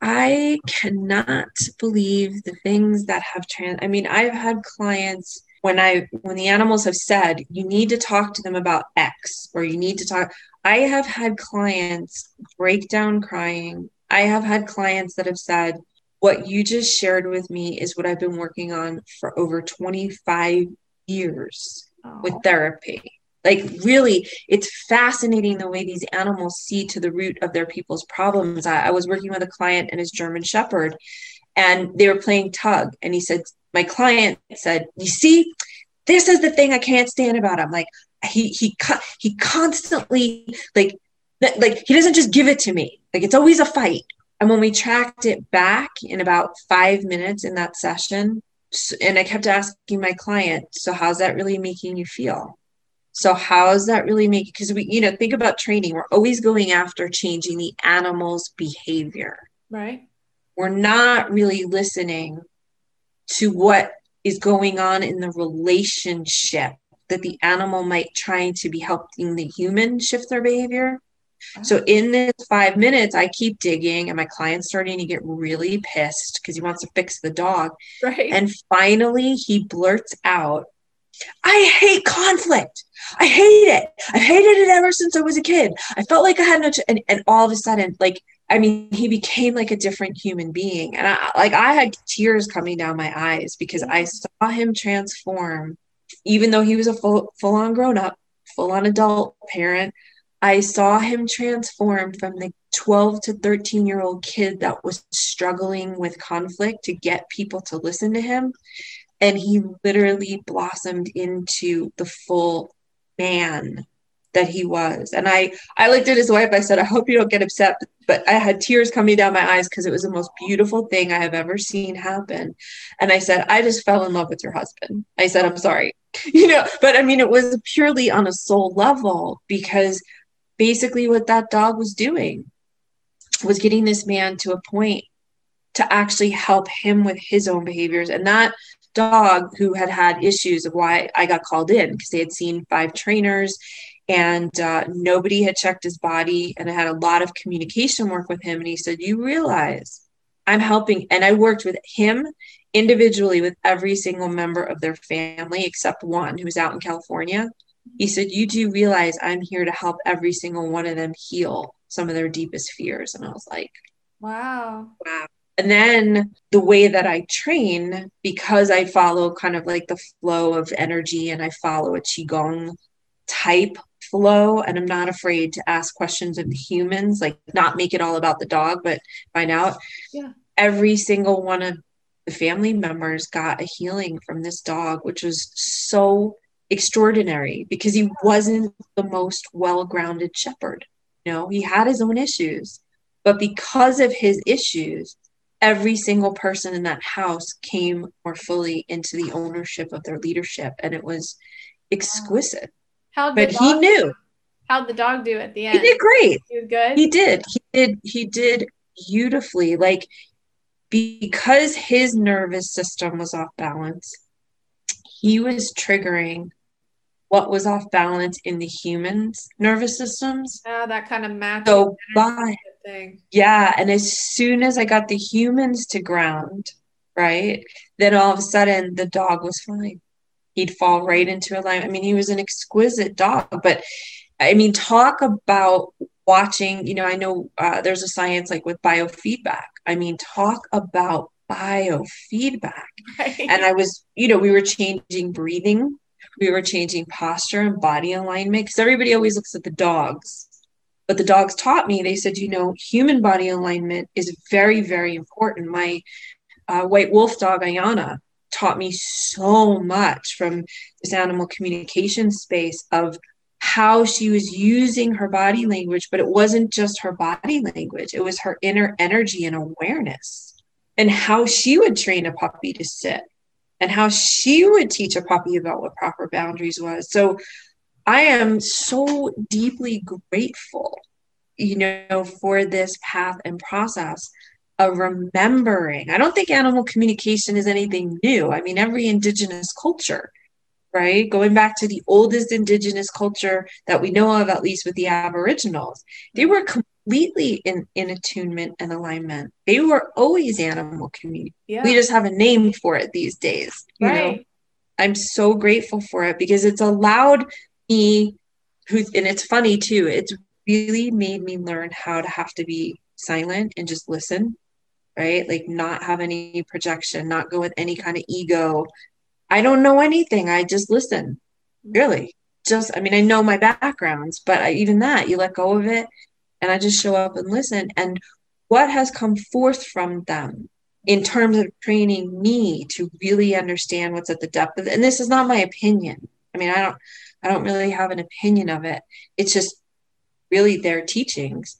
I cannot believe the things that have trans. I mean, I've had clients when I when the animals have said you need to talk to them about X or you need to talk. I have had clients break down crying. I have had clients that have said, "What you just shared with me is what I've been working on for over 25 years oh. with therapy." Like, really, it's fascinating the way these animals see to the root of their people's problems. I, I was working with a client and his German Shepherd, and they were playing tug. And he said, My client said, You see, this is the thing I can't stand about him. Like, he he he constantly like like he doesn't just give it to me like it's always a fight And when we tracked it back in about five minutes in that session, and I kept asking my client, so how's that really making you feel? So how's that really making because we, you know, think about training. We're always going after changing the animal's behavior. Right. We're not really listening to what is going on in the relationship that the animal might trying to be helping the human shift their behavior. So in this five minutes, I keep digging, and my client's starting to get really pissed because he wants to fix the dog. Right. And finally, he blurts out, I hate conflict. I hate it. I've hated it ever since I was a kid. I felt like I had no, ch-. and, and all of a sudden, like, I mean, he became like a different human being. And I, like, I had tears coming down my eyes because I mm-hmm. saw him transform, even though he was a full, full on grown up, full on adult parent. I saw him transform from the 12 to 13 year old kid that was struggling with conflict to get people to listen to him. And he literally blossomed into the full man that he was. And I, I looked at his wife. I said, I hope you don't get upset, but I had tears coming down my eyes because it was the most beautiful thing I have ever seen happen. And I said, I just fell in love with your husband. I said, I'm sorry, you know, but I mean, it was purely on a soul level because basically what that dog was doing was getting this man to a point to actually help him with his own behaviors and that dog who had had issues of why i got called in because they had seen five trainers and uh, nobody had checked his body and i had a lot of communication work with him and he said you realize i'm helping and i worked with him individually with every single member of their family except one who was out in california he said, You do realize I'm here to help every single one of them heal some of their deepest fears. And I was like, Wow. Wow. And then the way that I train, because I follow kind of like the flow of energy and I follow a Qigong type flow, and I'm not afraid to ask questions of the humans, like not make it all about the dog, but find out. Yeah. Every single one of the family members got a healing from this dog, which was so extraordinary because he wasn't the most well grounded shepherd. You know, he had his own issues, but because of his issues, every single person in that house came more fully into the ownership of their leadership, and it was exquisite. How but he knew. How'd the dog do at the end? He did great. He good. He did. He did. He did beautifully. Like because his nervous system was off balance, he was triggering what was off balance in the humans' nervous systems. Yeah, that kind of match. So by thing. Yeah, and as soon as I got the humans to ground, right, then all of a sudden the dog was fine. He'd fall right into alignment. I mean, he was an exquisite dog, but I mean, talk about watching. You know, I know uh, there's a science like with biofeedback. I mean, talk about biofeedback. Right. And I was, you know, we were changing breathing we were changing posture and body alignment because everybody always looks at the dogs but the dogs taught me they said you know human body alignment is very very important my uh, white wolf dog ayana taught me so much from this animal communication space of how she was using her body language but it wasn't just her body language it was her inner energy and awareness and how she would train a puppy to sit and how she would teach a puppy about what proper boundaries was. So I am so deeply grateful, you know, for this path and process of remembering. I don't think animal communication is anything new. I mean, every indigenous culture, right? Going back to the oldest indigenous culture that we know of, at least with the Aboriginals, they were completely in, in attunement and alignment. They were always animal community. Yeah. We just have a name for it these days. right. Know? I'm so grateful for it because it's allowed me who and it's funny too, it's really made me learn how to have to be silent and just listen, right? Like not have any projection, not go with any kind of ego. I don't know anything. I just listen. Mm-hmm. Really. Just I mean, I know my backgrounds, but I, even that, you let go of it and I just show up and listen. And what has come forth from them in terms of training me to really understand what's at the depth of it. And this is not my opinion. I mean, I don't I don't really have an opinion of it. It's just really their teachings.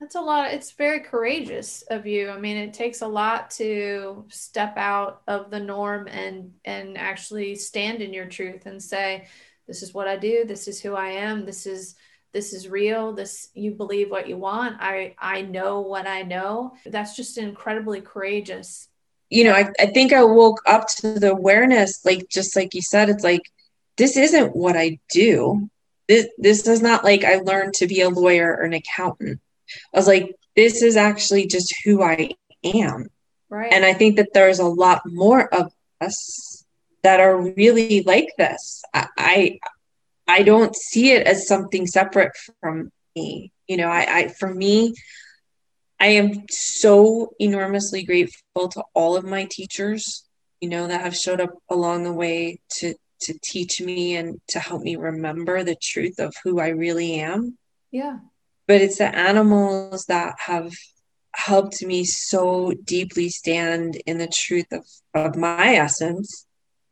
That's a lot. It's very courageous of you. I mean, it takes a lot to step out of the norm and and actually stand in your truth and say, this is what I do, this is who I am, this is this is real, this you believe what you want. I I know what I know. That's just incredibly courageous. You know, I, I think I woke up to the awareness, like just like you said, it's like this isn't what I do. This this is not like I learned to be a lawyer or an accountant I was like, this is actually just who I am. Right. And I think that there's a lot more of us that are really like this. I, I, I don't see it as something separate from me. You know, I, I for me, I am so enormously grateful to all of my teachers, you know, that have showed up along the way to to teach me and to help me remember the truth of who I really am. Yeah but it's the animals that have helped me so deeply stand in the truth of, of my essence.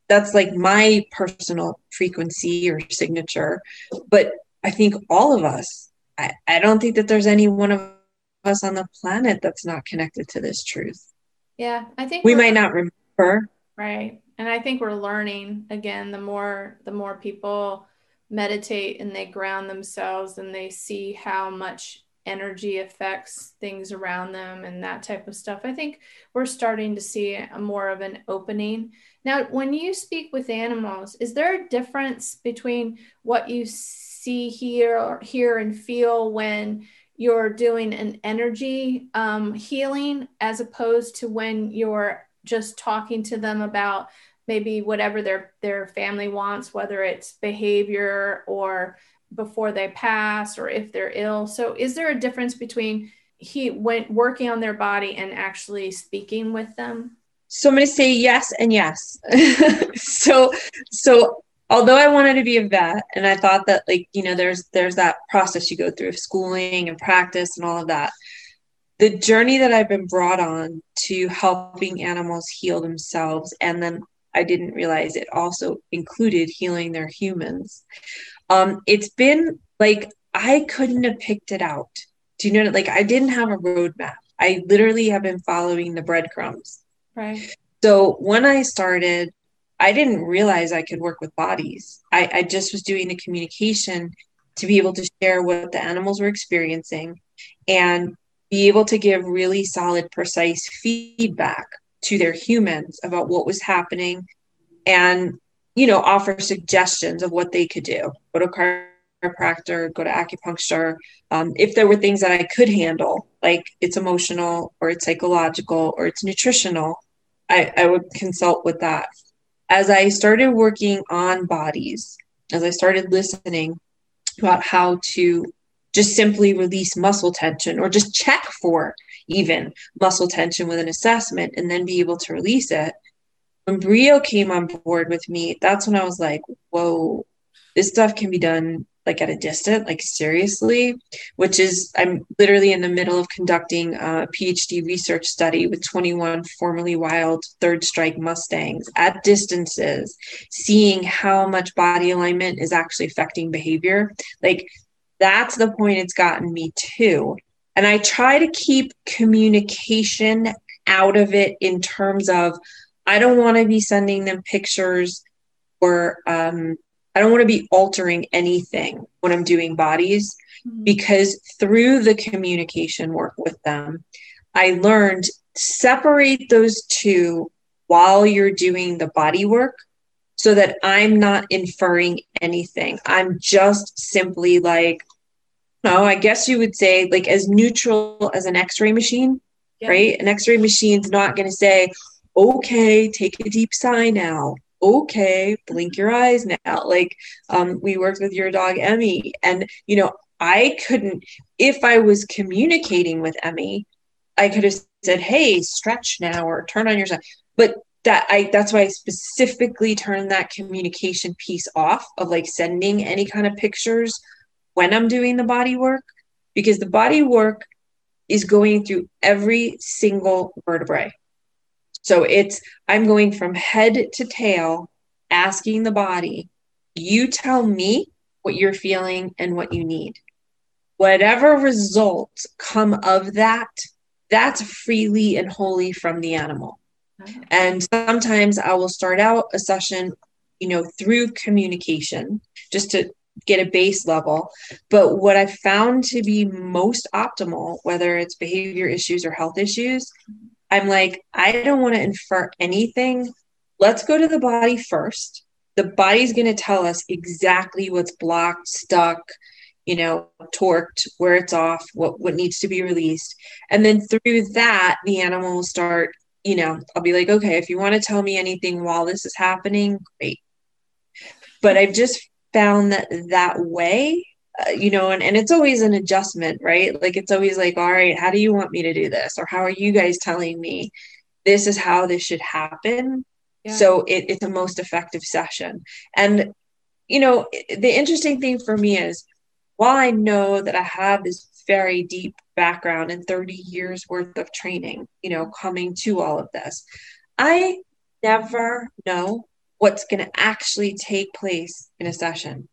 That's like my personal frequency or signature but i think all of us I, I don't think that there's any one of us on the planet that's not connected to this truth. Yeah i think we might not remember. Right and i think we're learning again the more the more people meditate and they ground themselves and they see how much energy affects things around them and that type of stuff. I think we're starting to see more of an opening. Now, when you speak with animals, is there a difference between what you see here or hear and feel when you're doing an energy um, healing as opposed to when you're just talking to them about maybe whatever their their family wants whether it's behavior or before they pass or if they're ill. So is there a difference between he went working on their body and actually speaking with them? So i'm going to say yes and yes. So so although i wanted to be a vet and i thought that like you know there's there's that process you go through of schooling and practice and all of that the journey that i've been brought on to helping animals heal themselves and then I didn't realize it also included healing their humans. Um, it's been like I couldn't have picked it out. Do you know? that? Like I didn't have a roadmap. I literally have been following the breadcrumbs. Right. So when I started, I didn't realize I could work with bodies. I, I just was doing the communication to be able to share what the animals were experiencing and be able to give really solid, precise feedback to their humans about what was happening and you know offer suggestions of what they could do. Go to chiropractor go to acupuncture. Um, if there were things that i could handle like it's emotional or it's psychological or it's nutritional I, I would consult with that. As i started working on bodies as i started listening about how to just simply release muscle tension or just check for even muscle tension with an assessment and then be able to release it. When Brio came on board with me, that's when I was like, whoa, this stuff can be done like at a distance, like seriously, which is I'm literally in the middle of conducting a PhD research study with 21 formerly wild third strike Mustangs at distances, seeing how much body alignment is actually affecting behavior. Like that's the point it's gotten me to. And I try to keep communication out of it in terms of I don't want to be sending them pictures or um, I don't want to be altering anything when I'm doing bodies mm-hmm. because through the communication work with them, I learned separate those two while you're doing the body work so that I'm not inferring anything. I'm just simply like, no, I guess you would say like as neutral as an x-ray machine, yeah. right? An x-ray machine's not going to say, okay, take a deep sigh now. Okay, blink your eyes now. Like um, we worked with your dog Emmy, and you know, I couldn't if I was communicating with Emmy, I could have said, "Hey, stretch now," or "Turn on your side." But that I that's why I specifically turned that communication piece off of like sending any kind of pictures when I'm doing the body work because the body work is going through every single vertebrae. So it's, I'm going from head to tail, asking the body, you tell me what you're feeling and what you need. whatever results come of that, that's freely and wholly from the animal. Uh-huh. And sometimes I will start out a session, you know, through communication just to get a base level. But what I found to be most optimal, whether it's behavior issues or health issues, I'm like, I don't want to infer anything. Let's go to the body first. The body's going to tell us exactly what's blocked, stuck, you know, torqued, where it's off, what what needs to be released. And then through that, the animal will start, you know, I'll be like, okay, if you want to tell me anything while this is happening, great. But I've just found that that way, uh, you know, and, and it's always an adjustment, right? Like it's always like, all right, how do you want me to do this? Or how are you guys telling me this is how this should happen? Yeah. So it, it's a most effective session. And, you know, the interesting thing for me is while I know that I have this very deep background and 30 years worth of training, you know, coming to all of this, I never know what's going to actually take place in a session.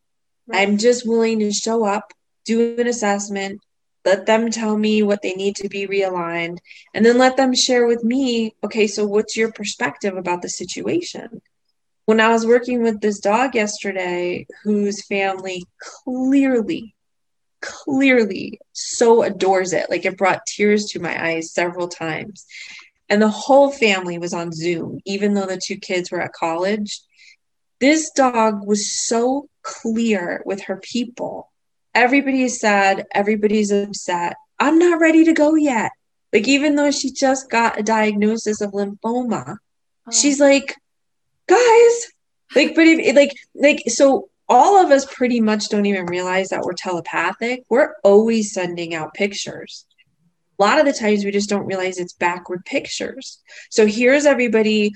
Right. I'm just willing to show up, do an assessment, let them tell me what they need to be realigned, and then let them share with me, okay, so what's your perspective about the situation? When I was working with this dog yesterday, whose family clearly, clearly so adores it, like it brought tears to my eyes several times. And the whole family was on Zoom, even though the two kids were at college. This dog was so clear with her people. Everybody is sad, everybody's upset. I'm not ready to go yet. Like, even though she just got a diagnosis of lymphoma, oh. she's like, guys, like, but if, like, like, so all of us pretty much don't even realize that we're telepathic. We're always sending out pictures. A lot of the times we just don't realize it's backward pictures. So here's everybody,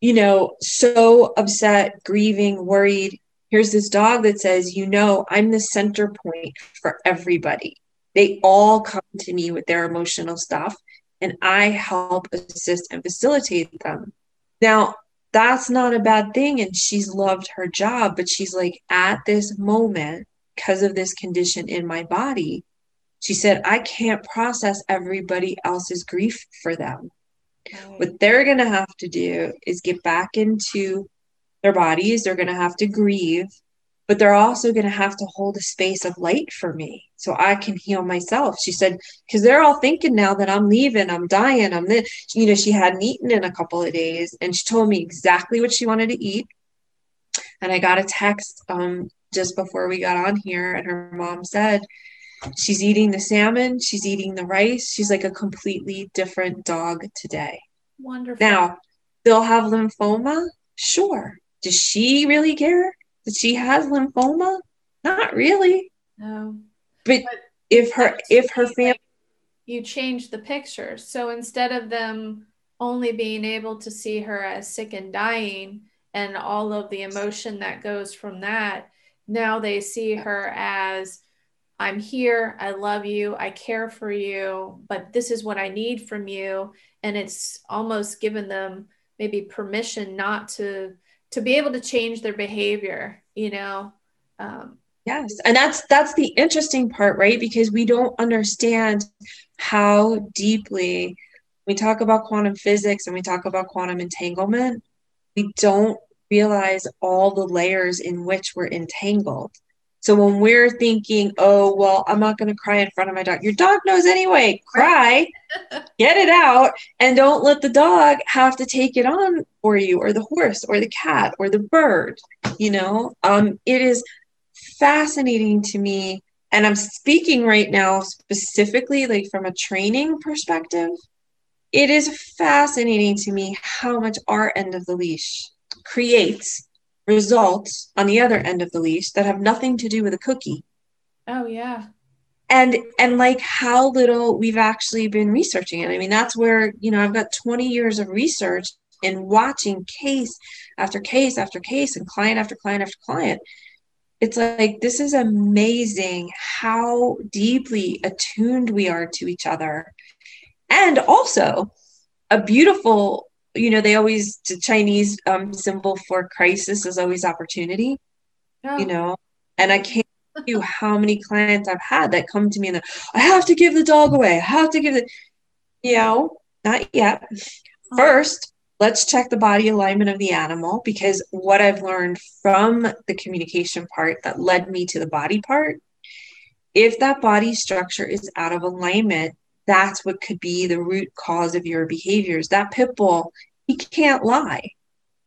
you know, so upset, grieving, worried. Here's this dog that says, you know, I'm the center point for everybody. They all come to me with their emotional stuff, and I help assist and facilitate them. Now, that's not a bad thing. And she's loved her job, but she's like, at this moment, because of this condition in my body, she said, I can't process everybody else's grief for them. What they're going to have to do is get back into their bodies. They're going to have to grieve but they're also going to have to hold a space of light for me so I can heal myself. She said, because they're all thinking now that I'm leaving, I'm dying, I'm this. You know, she hadn't eaten in a couple of days and she told me exactly what she wanted to eat. And I got a text um, just before we got on here, and her mom said, She's eating the salmon, she's eating the rice. She's like a completely different dog today. Wonderful. Now, they'll have lymphoma. Sure. Does she really care? that she has lymphoma? Not really. No. But, but if her if her family you change the picture. So instead of them only being able to see her as sick and dying and all of the emotion that goes from that, now they see her as I'm here, I love you, I care for you, but this is what I need from you. And it's almost given them maybe permission not to to be able to change their behavior you know? Um, yes and that's that's the interesting part right? Because we don't understand how deeply we talk about quantum physics and we talk about quantum entanglement. We don't realize all the layers in which we're entangled so when we're thinking, oh, well, I'm not going to cry in front of my dog, your dog knows anyway. Cry, get it out, and don't let the dog have to take it on for you, or the horse, or the cat, or the bird. You know, um, it is fascinating to me. And I'm speaking right now specifically, like from a training perspective. It is fascinating to me how much our end of the leash creates results on the other end of the leash that have nothing to do with a cookie. Oh yeah. And and like how little we've actually been researching it. I mean, that's where, you know, I've got 20 years of research and watching case after case after case and client after client after client. It's like this is amazing how deeply attuned we are to each other. And also a beautiful you know they always the chinese um, symbol for crisis is always opportunity oh. you know and i can't you how many clients I've had that come to me and I have to give the dog away. I have to give it, you know, not yet. First, let's check the body alignment of the animal because what I've learned from the communication part that led me to the body part, if that body structure is out of alignment, that's what could be the root cause of your behaviors. That pit bull, he can't lie.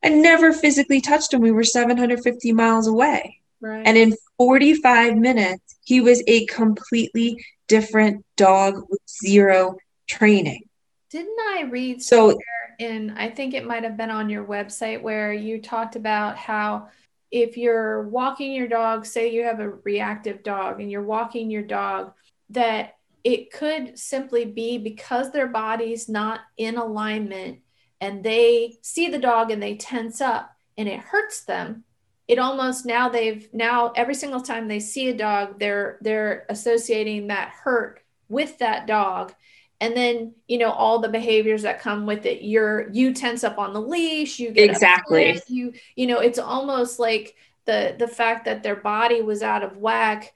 I never physically touched him. We were 750 miles away. Right. And in 45 minutes, he was a completely different dog with zero training. Didn't I read so in I think it might have been on your website where you talked about how if you're walking your dog, say you have a reactive dog and you're walking your dog, that it could simply be because their body's not in alignment and they see the dog and they tense up and it hurts them it almost now they've now every single time they see a dog they're they're associating that hurt with that dog. And then you know all the behaviors that come with it you're you tense up on the leash you get exactly. upset, you you know it's almost like the the fact that their body was out of whack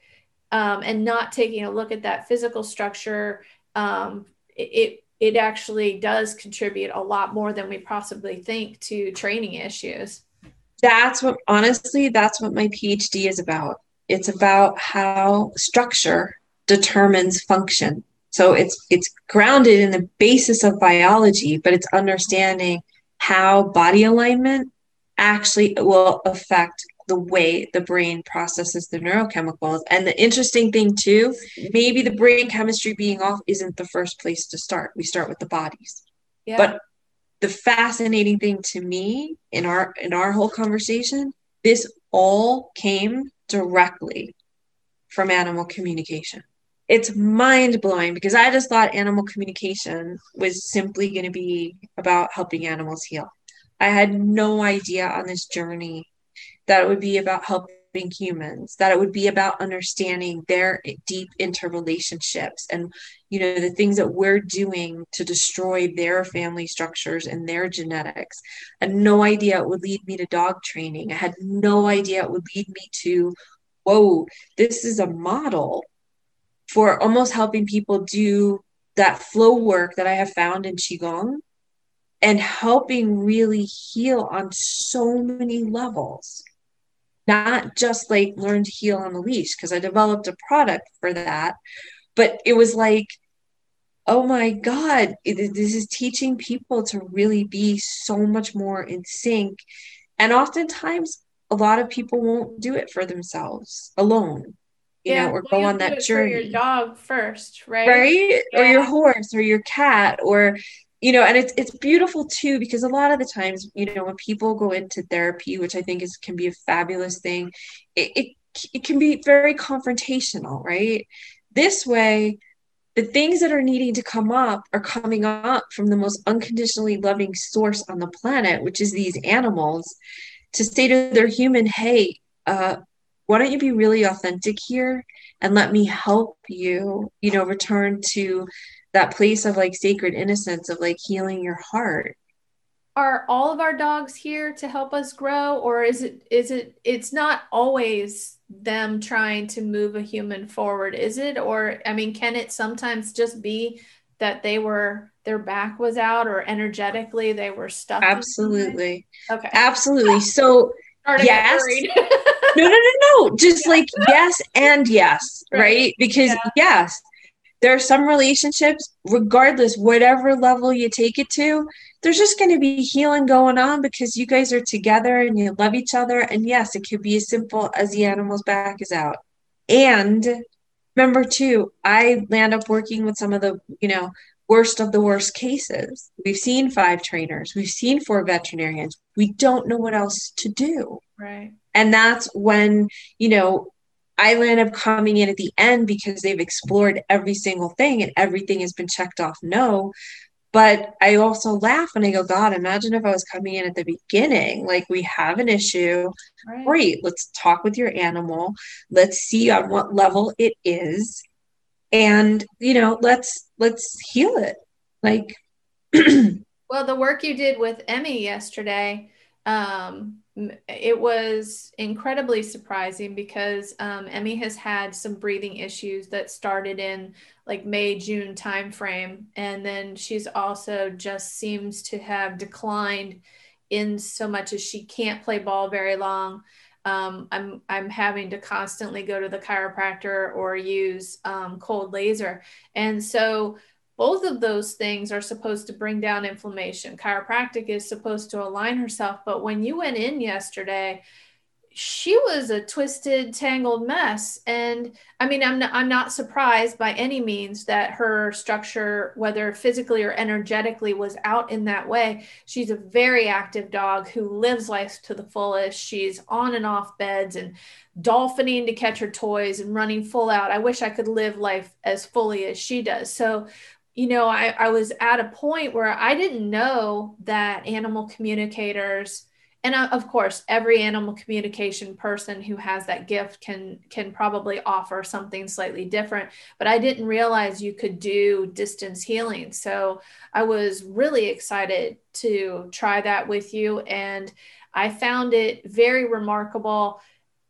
um, and not taking a look at that physical structure um, it it actually does contribute a lot more than we possibly think to training issues. That's what honestly that's what my phd is about. It's about how structure determines function. So it's it's grounded in the basis of biology but it's understanding how body alignment actually will affect the way the brain processes the neurochemicals. And the interesting thing too maybe the brain chemistry being off isn't the first place to start. We start with the bodies. Yeah. but the fascinating thing to me in our in our whole conversation this all came directly from animal communication. It's mind blowing because i just thought animal communication was simply going to be about helping animals heal. I had no idea on this journey that it would be about helping humans that it would be about understanding their deep interrelationships and you know the things that we're doing to destroy their family structures and their genetics. I had no idea it would lead me to dog training. I had no idea it would lead me to whoa this is a model for almost helping people do that flow work that i have found in qigong and helping really heal on so many levels not just like learn to heal on the leash because I developed a product for that. But it was like, oh my God, it, this is teaching people to really be so much more in sync. And oftentimes, a lot of people won't do it for themselves alone, you yeah, know, or well, go on that journey. your dog first, right? Right? Yeah. Or your horse or your cat or you know and it's it's beautiful too because a lot of the times you know when people go into therapy which i think is can be a fabulous thing it, it, it can be very confrontational right? This way the things that are needing to come up are coming up from the most unconditionally loving source on the planet which is these animals to say to their human hey uh, why don't you be really authentic here and let me help you you know return to that place of like sacred innocence of like healing your heart. Are all of our dogs here to help us grow or is it is it it's not always them trying to move a human forward is it? Or i mean can it sometimes just be that they were their back was out or energetically they were stuck absolutely. Okay. Absolutely. So yes. no no no no. Just yeah. like yes and yes right, right? because yeah. yes there are some relationships, regardless, whatever level you take it to, there's just going to be healing going on because you guys are together and you love each other. And yes, it could be as simple as the animal's back is out. And remember, too, I land up working with some of the, you know, worst of the worst cases. We've seen five trainers, we've seen four veterinarians. We don't know what else to do. Right. And that's when, you know, I land up coming in at the end because they've explored every single thing and everything has been checked off no. But I also laugh and I go, God, imagine if I was coming in at the beginning. Like, we have an issue. Right. Great. Let's talk with your animal. Let's see on what level it is. And, you know, let's let's heal it. Like well, the work you did with Emmy yesterday um, it was incredibly surprising because um, Emmy has had some breathing issues that started in like May June timeframe, and then she's also just seems to have declined in so much as she can't play ball very long. Um, I'm I'm having to constantly go to the chiropractor or use um, cold laser, and so both of those things are supposed to bring down inflammation. Chiropractic is supposed to align herself, but when you went in yesterday, she was a twisted, tangled mess. And I mean, I'm not, I'm not surprised by any means that her structure, whether physically or energetically, was out in that way. She's a very active dog who lives life to the fullest. She's on and off beds and dolphining to catch her toys and running full out. I wish I could live life as fully as she does. So you know, I, I was at a point where I didn't know that animal communicators, and uh, of course, every animal communication person who has that gift can can probably offer something slightly different. But I didn't realize you could do distance healing, so I was really excited to try that with you, and I found it very remarkable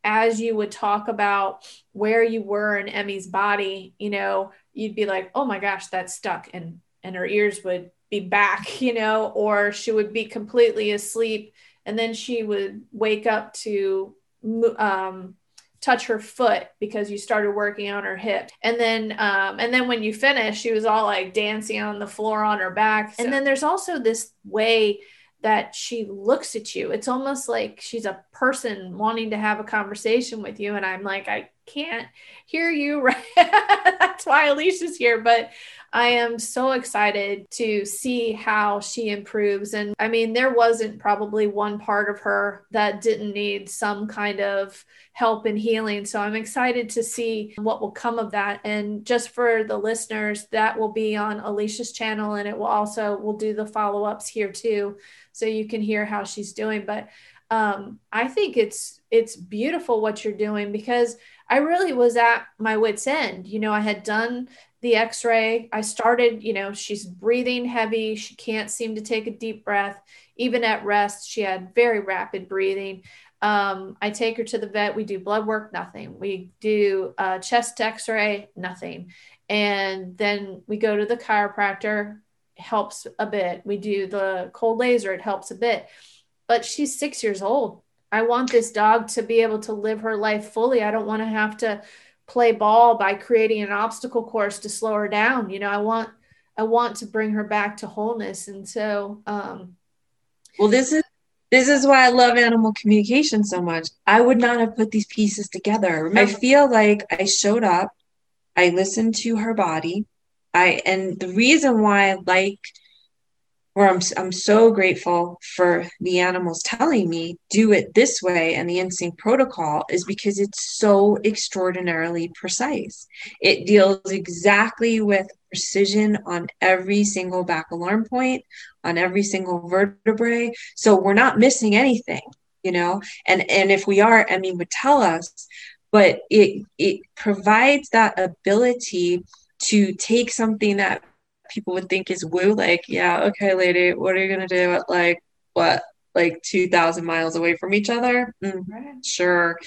as you would talk about where you were in Emmy's body, you know, you'd be like, oh my gosh, that's stuck. And and her ears would be back, you know, or she would be completely asleep. And then she would wake up to um, touch her foot because you started working on her hip. And then um, and then when you finished, she was all like dancing on the floor on her back. So- and then there's also this way that she looks at you. It's almost like she's a person wanting to have a conversation with you. And I'm like, I can't hear you. Right. That's why Allecia's here. But I am so excited to see how she improves. And I mean, there wasn't probably one part of her that didn't need some kind of help and healing. So I'm excited to see what will come of that. And just for the listeners, that will be on Allecia's channel and it will also, we'll do the follow ups here too. So you can hear how she's doing. But um, I think it's, it's beautiful what you're doing because I really was at my wits end. You know, I had done the x-ray. I started you know she's breathing heavy. She can't seem to take a deep breath. Even at rest she had very rapid breathing. Um, i take her to the vet. We do blood work nothing. We do a chest x-ray nothing. And then we go to the chiropractor helps a bit we do the cold laser it helps a bit but she's six years old i want this dog to be able to live her life fully i don't want to have to play ball by creating an obstacle course to slow her down. You know, I want I want to bring her back to wholeness. And so um well this is this is why I love animal communication so much. I would not have put these pieces together. I feel like I showed up, I listened to her body. I and the reason why I like where I'm, I'm so grateful for the animals telling me do it this way and the instinct protocol is because it's so extraordinarily precise. It deals exactly with precision on every single back alarm point on every single vertebrae. So we're not missing anything you know? And and if we are emmy would tell us but it it provides that ability to take something that people would think is woo. Like, yeah, okay, lady, what are you gonna do at like what, like two thousand miles away from each other? Mm, right. Sure,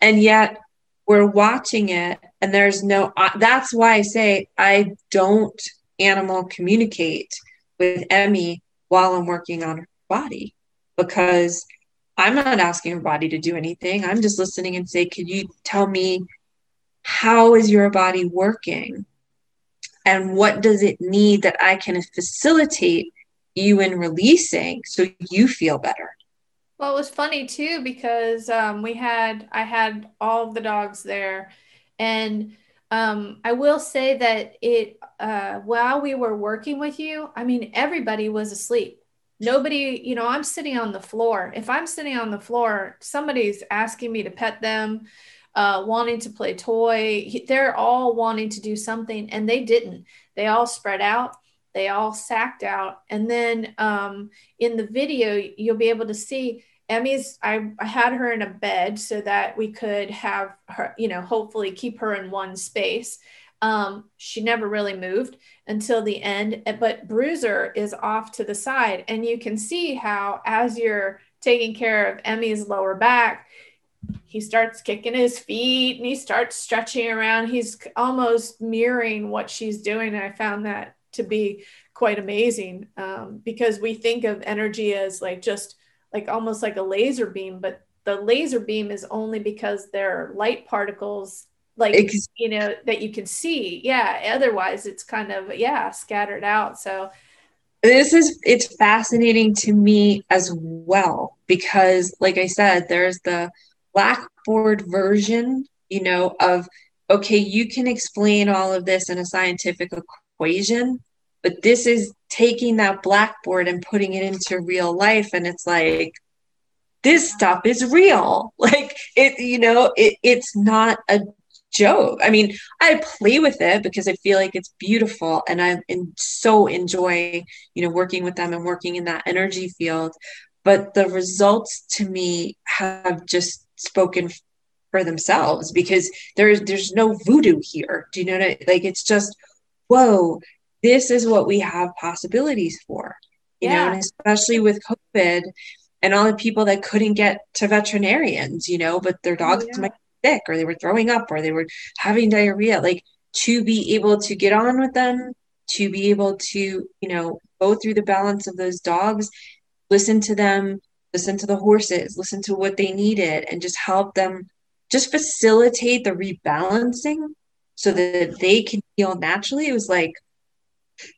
and yet we're watching it, and there's no. Uh, that's why I say I don't animal communicate with Emmy while I'm working on her body because I'm not asking her body to do anything. I'm just listening and say, "Can you tell me how is your body working?" And what does it need that I can facilitate you in releasing so you feel better. Well, it was funny too because um, we had I had all of the dogs there, and um, I will say that it uh, while we were working with you, I mean everybody was asleep. Nobody, you know, I'm sitting on the floor. If I'm sitting on the floor, somebody's asking me to pet them uh, wanting to play toy. They're all wanting to do something, and they didn't. They all spread out. They all sacked out. And then um, in the video, you'll be able to see Emmy's. I, I had her in a bed so that we could have her, you know, hopefully keep her in one space. Um, she never really moved until the end, but Bruiser is off to the side, and you can see how as you're taking care of Emmy's lower back, he starts kicking his feet and he starts stretching around. He's almost mirroring what she's doing. And I found that to be quite amazing um, because we think of energy as like just like almost like a laser beam, but the laser beam is only because there are light particles like Ex- you know that you can see yeah otherwise it's kind of yeah scattered out so this is it's fascinating to me as well because like i said there's the blackboard version you know of okay you can explain all of this in a scientific equation but this is taking that blackboard and putting it into real life and it's like this stuff is real. Like it you know it, it's not a joke. I mean i play with it because i feel like it's beautiful and i in, so enjoy you know working with them and working in that energy field but the results to me have just spoken for themselves because there's there's no voodoo here do you know what I, like it's just whoa this is what we have possibilities for you yeah. know and especially with covid and all the people that couldn't get to veterinarians you know but their dogs oh, yeah. might be sick or they were throwing up or they were having diarrhea like to be able to get on with them to be able to you know go through the balance of those dogs listen to them listen to the horses listen to what they needed and just help them just facilitate the rebalancing so that they can heal naturally. It was like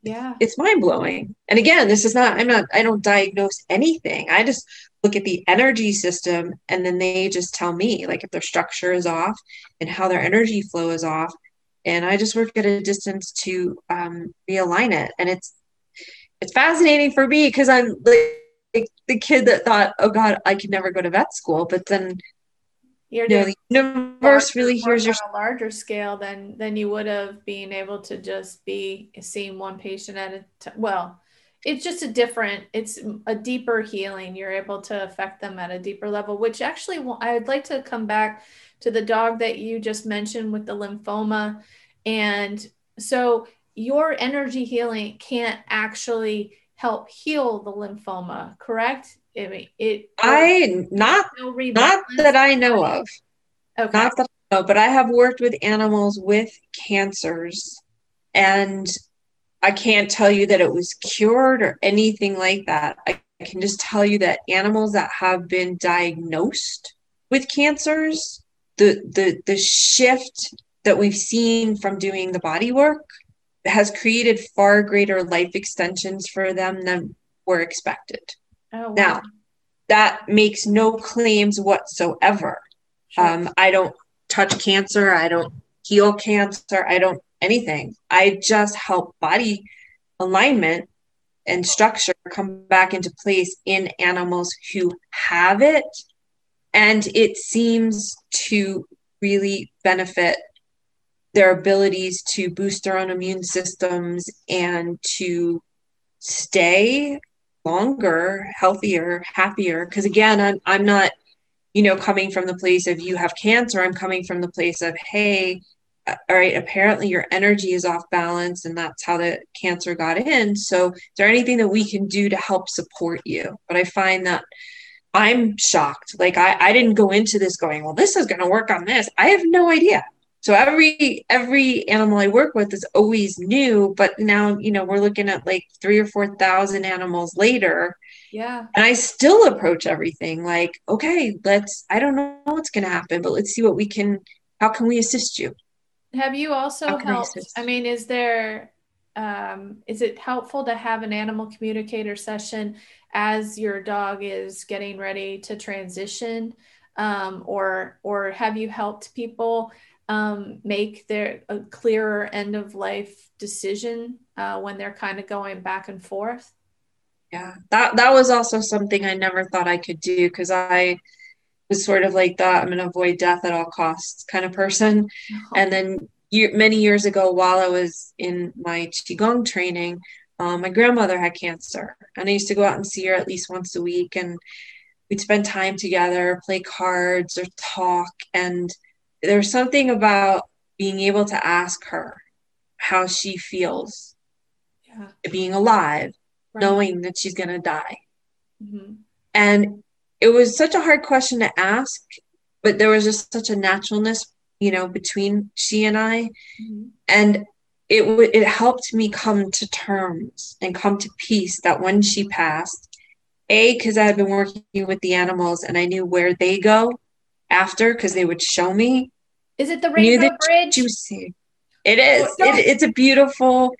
yeah. it's mind blowing and again this is not i'm not i don't diagnose anything. I just look at the energy system and then they just tell me like if their structure is off and how their energy flow is off. And i just work at a distance to um, realign it. And it's it's fascinating for me because i'm like the kid that thought oh god i could never go to vet school but then you're you know, the universe really hears your a larger scale than than you would have being able to just be seeing one patient at a time. Well, it's just a different, it's a deeper healing. You're able to affect them at a deeper level, which actually I would like to come back to the dog that you just mentioned with the lymphoma. And so your energy healing can't actually help heal the lymphoma, correct? I mean, it. I not not that I know of. Okay. Not that I know, but I have worked with animals with cancers, and I can't tell you that it was cured or anything like that. I, I can just tell you that animals that have been diagnosed with cancers, the the the shift that we've seen from doing the body work has created far greater life extensions for them than were expected. Oh, wow. Now, that makes no claims whatsoever. Sure. Um, I don't touch cancer. I don't heal cancer. I don't anything. I just help body alignment and structure come back into place in animals who have it. And it seems to really benefit their abilities to boost their own immune systems and to stay longer, healthier, happier. Because again, I'm I'm not, you know, coming from the place of you have cancer. I'm coming from the place of hey, all right, apparently your energy is off balance, and that's how the cancer got in. So, is there anything that we can do to help support you? But I find that I'm shocked. Like I, I didn't go into this going, well, this is going to work on this. I have no idea so every every animal i work with is always new but now you know we're looking at like three or four thousand animals later. Yeah. And i still approach everything like okay let's i don't know what's going to happen but let's see what we can how can we assist you? Have you also helped I, I mean is there um, is it helpful to have an animal communicator session as your dog is getting ready to transition? Um, or or have you helped people um, make their a clearer end of life decision uh, when they're kind of going back and forth. Yeah, that that was also something I never thought I could do because I was sort of like that I'm going to avoid death at all costs kind of person. Oh. And then year, many years ago, while I was in my qigong training, um, my grandmother had cancer, and I used to go out and see her at least once a week, and we'd spend time together, play cards or talk, and there's something about being able to ask her how she feels yeah. being alive right. knowing that she's going to die mm-hmm. and it was such a hard question to ask, but there was just such a naturalness, you know, between she and I. Mm-hmm. And it w- it helped me come to terms and come to peace that when she passed, a because I had been working with the animals and I knew where they go after because they would show me. Is it the Rainbow Bridge? Juicy. It is. It, it's a beautiful.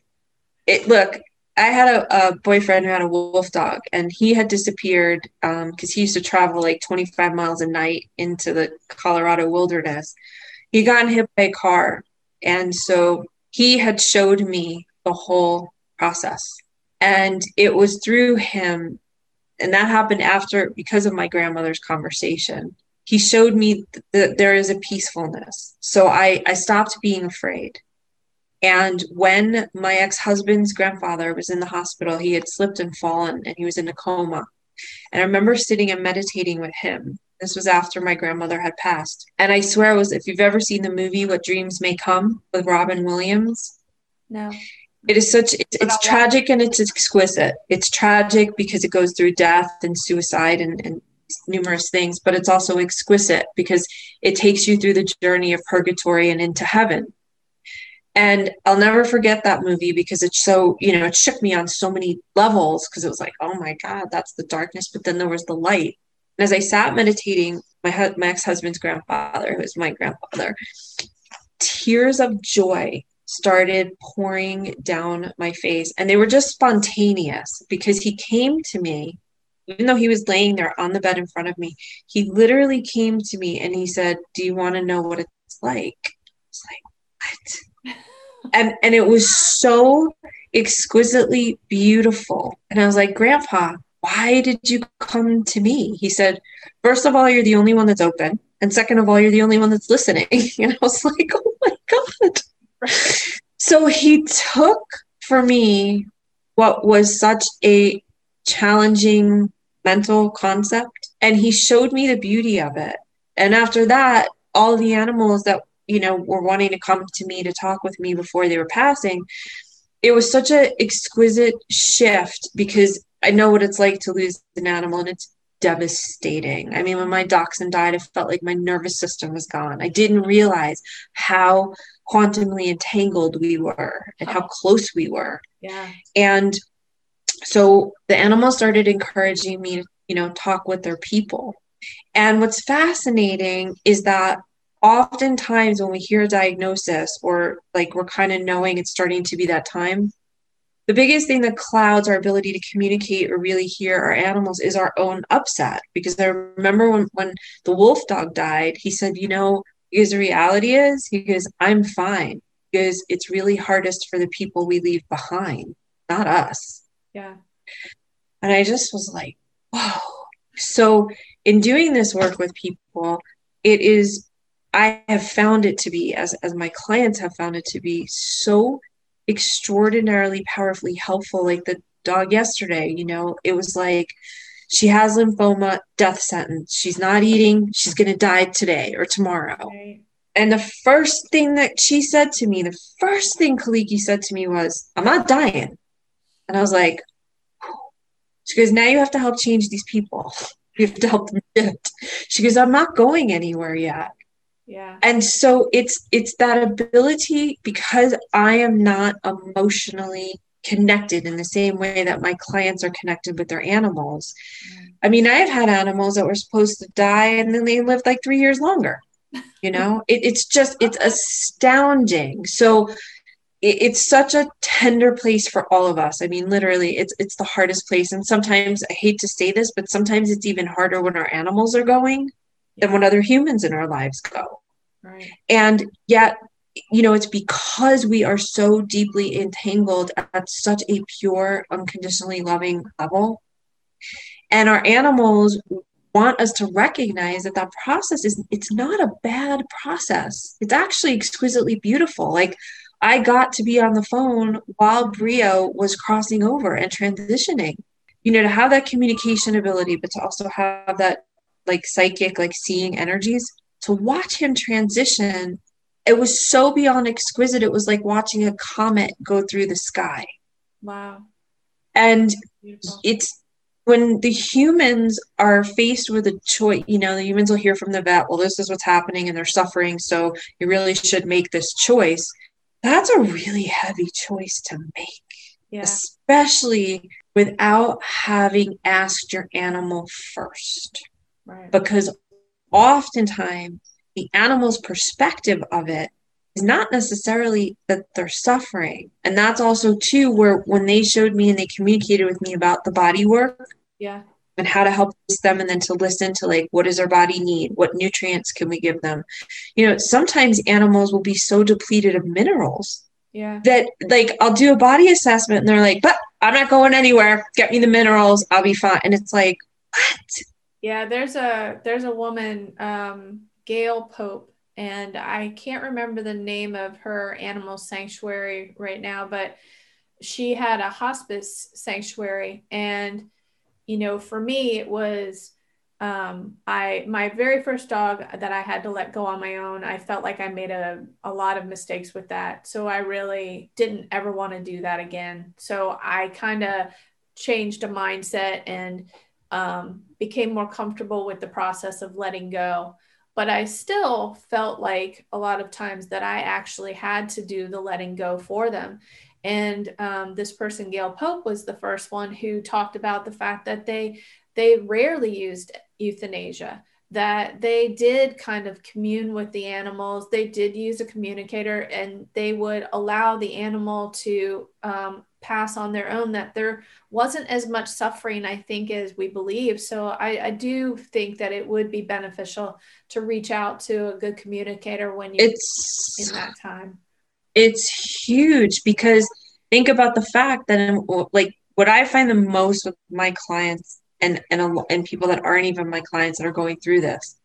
It look. I had a, a, boyfriend who had a wolf dog, and he had disappeared because um, he used to travel like 25 miles a night into the Colorado wilderness. He got hit by a car, and so he had showed me the whole process, and it was through him, and that happened after because of my grandmother's conversation. He showed me that there is a peacefulness, so I I stopped being afraid and when my ex husband's grandfather was in the hospital, he had slipped and fallen and he was in a coma. And I remember sitting and meditating with him. This was after my grandmother had passed. And I swear it was, if you've ever seen the movie What Dreams May Come with Robin Williams. No. It is such, it's, it's tragic and it's exquisite. It's tragic because it goes through death and suicide and, and numerous things, but it's also exquisite because it takes you through the journey of purgatory and into heaven and I'll never forget that movie because it's so, you know, it shook me on so many levels because it was like, oh my God, that's the darkness. But then there was the light. And as I sat meditating, my, my ex husband's grandfather, who is my grandfather, tears of joy started pouring down my face. And they were just spontaneous because he came to me, even though he was laying there on the bed in front of me, he literally came to me and he said, Do you want to know what it's like? It's like, what? and and it was so exquisitely beautiful. And i was like grandpa why did you come to me? He said first of all you're the only one that's open and second of all you're the only one that's listening. And i was like oh my god. So he took for me what was such a challenging mental concept and he showed me the beauty of it. And after that all the animals that you know were wanting to come to me to talk with me before they were passing it was such an exquisite shift because i know what it's like to lose an animal and it's devastating. I mean when my dachshund died it felt like my nervous system was gone. I didn't realize how quantumly entangled we were and how oh. close we were. Yeah. And so the animals started encouraging me to you know talk with their people. And what's fascinating is that oftentimes when we hear a diagnosis or like we're kind of knowing it's starting to be that time the biggest thing that clouds our ability to communicate or really hear our animals is our own upset. Because i remember when, when the wolf dog died he said you know because the reality is he goes i'm fine. Because it's really hardest for the people we leave behind not us yeah and i just was like whoa so in doing this work with people it is I have found it to be, as, as my clients have found it to be, so extraordinarily powerfully helpful. Like the dog yesterday, you know, it was like she has lymphoma, death sentence. She's not eating. She's going to die today or tomorrow. Right. And the first thing that she said to me, the first thing Kaliki said to me was, I'm not dying. And I was like, she goes, now you have to help change these people. You have to help them shift. She goes, I'm not going anywhere yet yeah and so it's it's that ability because i am not emotionally connected in the same way that my clients are connected with their animals mm. i mean i've had animals that were supposed to die and then they lived like three years longer you know it, it's just it's astounding so it's such a tender place for all of us i mean literally it's it's the hardest place and sometimes i hate to say this but sometimes it's even harder when our animals are going than when other humans in our lives go. Right. And yet, you know, it's because we are so deeply entangled at such a pure, unconditionally loving level. And our animals want us to recognize that that process is it's not a bad process it's actually exquisitely beautiful like i got to be on the phone while brio was crossing over and transitioning you know to have that communication ability but to also have that like psychic, like seeing energies, to watch him transition, it was so beyond exquisite. It was like watching a comet go through the sky. Wow. And Beautiful. it's when the humans are faced with a choice, you know, the humans will hear from the vet, well, this is what's happening and they're suffering. So you really should make this choice. That's a really heavy choice to make, yeah. especially without having asked your animal first. Right. Because oftentimes the animal's perspective of it is not necessarily that they're suffering. And that's also too where when they showed me and they communicated with me about the body work. Yeah. And how to help them and then to listen to like what does their body need? What nutrients can we give them? You know, sometimes animals will be so depleted of minerals. Yeah. That like I'll do a body assessment and they're like, but I'm not going anywhere. Get me the minerals, I'll be fine. And it's like, what? Yeah, there's a there's a woman, um, Gail Pope, and I can't remember the name of her animal sanctuary right now, but she had a hospice sanctuary. And, you know, for me, it was um, I my very first dog that I had to let go on my own. I felt like I made a, a lot of mistakes with that. So I really didn't ever want to do that again. So I kind of changed a mindset and um, became more comfortable with the process of letting go but I still felt like a lot of times that I actually had to do the letting go for them. And um, this person, Gail Pope, was the first one who talked about the fact that they they rarely used euthanasia that they did kind of commune with the animals. They did use a communicator and they would allow the animal to um, pass on their own, that there wasn't as much suffering, I think, as we believe. So I, I do think that it would be beneficial to reach out to a good communicator when you it's in that time. It's huge because think about the fact that, in, like, what I find the most with my clients and and and people that aren't even my clients that are going through this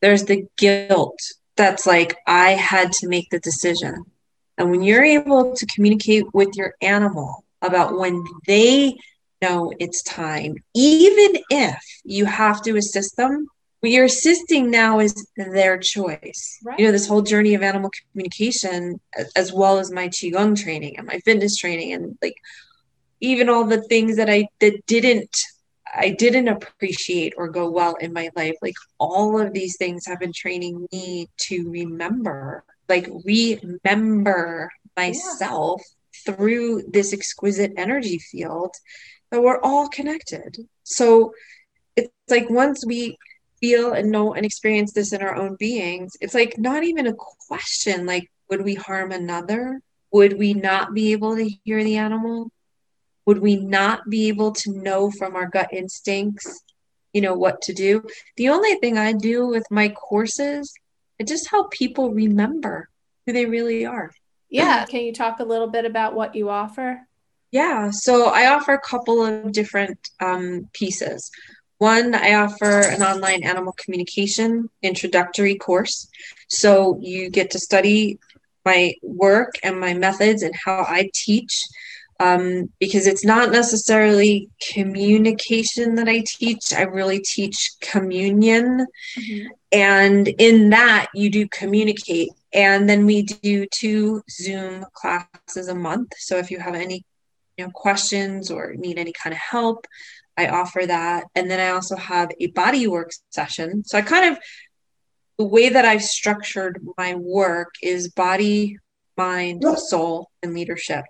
there's the guilt that's like i had to make the decision. And when you're able to communicate with your animal about when they know it's time even if you have to assist them what you're assisting now is their choice right. you know this whole journey of animal communication as well as my qigong training and my fitness training and like even all the things that i that didn't I didn't appreciate or go well in my life. Like all of these things have been training me to remember, like remember myself yeah. through this exquisite energy field that we're all connected. So it's like once we feel and know and experience this in our own beings, it's like not even a question like, would we harm another? Would we not be able to hear the animal? would we not be able to know from our gut instincts you know what to do? The only thing i do with my courses i just help people remember who they really are. Yeah. Can you talk a little bit about what you offer? Yeah. So i offer a couple of different um, pieces one i offer an online animal communication introductory course so you get to study my work and my methods and how i teach um, because it's not necessarily communication that I teach. I really teach communion. Mm-hmm. And in that, you do communicate. And then we do two Zoom classes a month. So if you have any you know, questions or need any kind of help, I offer that. And then I also have a body work session. So I kind of, the way that I've structured my work is body, mind, soul, and leadership.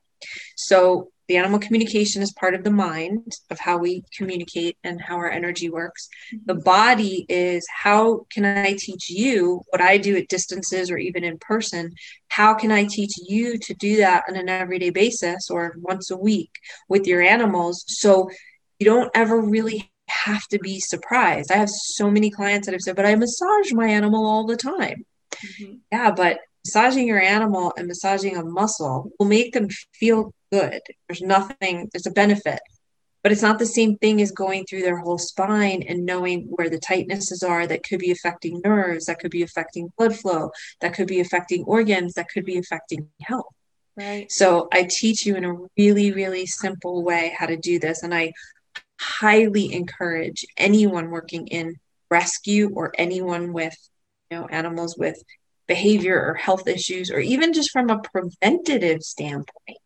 So the animal communication is part of the mind of how we communicate and how our energy works. Mm-hmm. The body is how can I teach you what I do at distances or even in person? How can I teach you to do that on an everyday basis or once a week with your animals? So you don't ever really have to be surprised. I have so many clients that have said, but I massage my animal all the time. Mm-hmm. Yeah, but massaging your animal and massaging a muscle will make them feel good. There's nothing, there's a benefit, but it's not the same thing as going through their whole spine and knowing where the tightnesses are that could be affecting nerves, that could be affecting blood flow, that could be affecting organs, that could be affecting health. Right. So I teach you in a really, really simple way how to do this. And I highly encourage anyone working in rescue or anyone with you know animals with behavior or health issues, or even just from a preventative standpoint.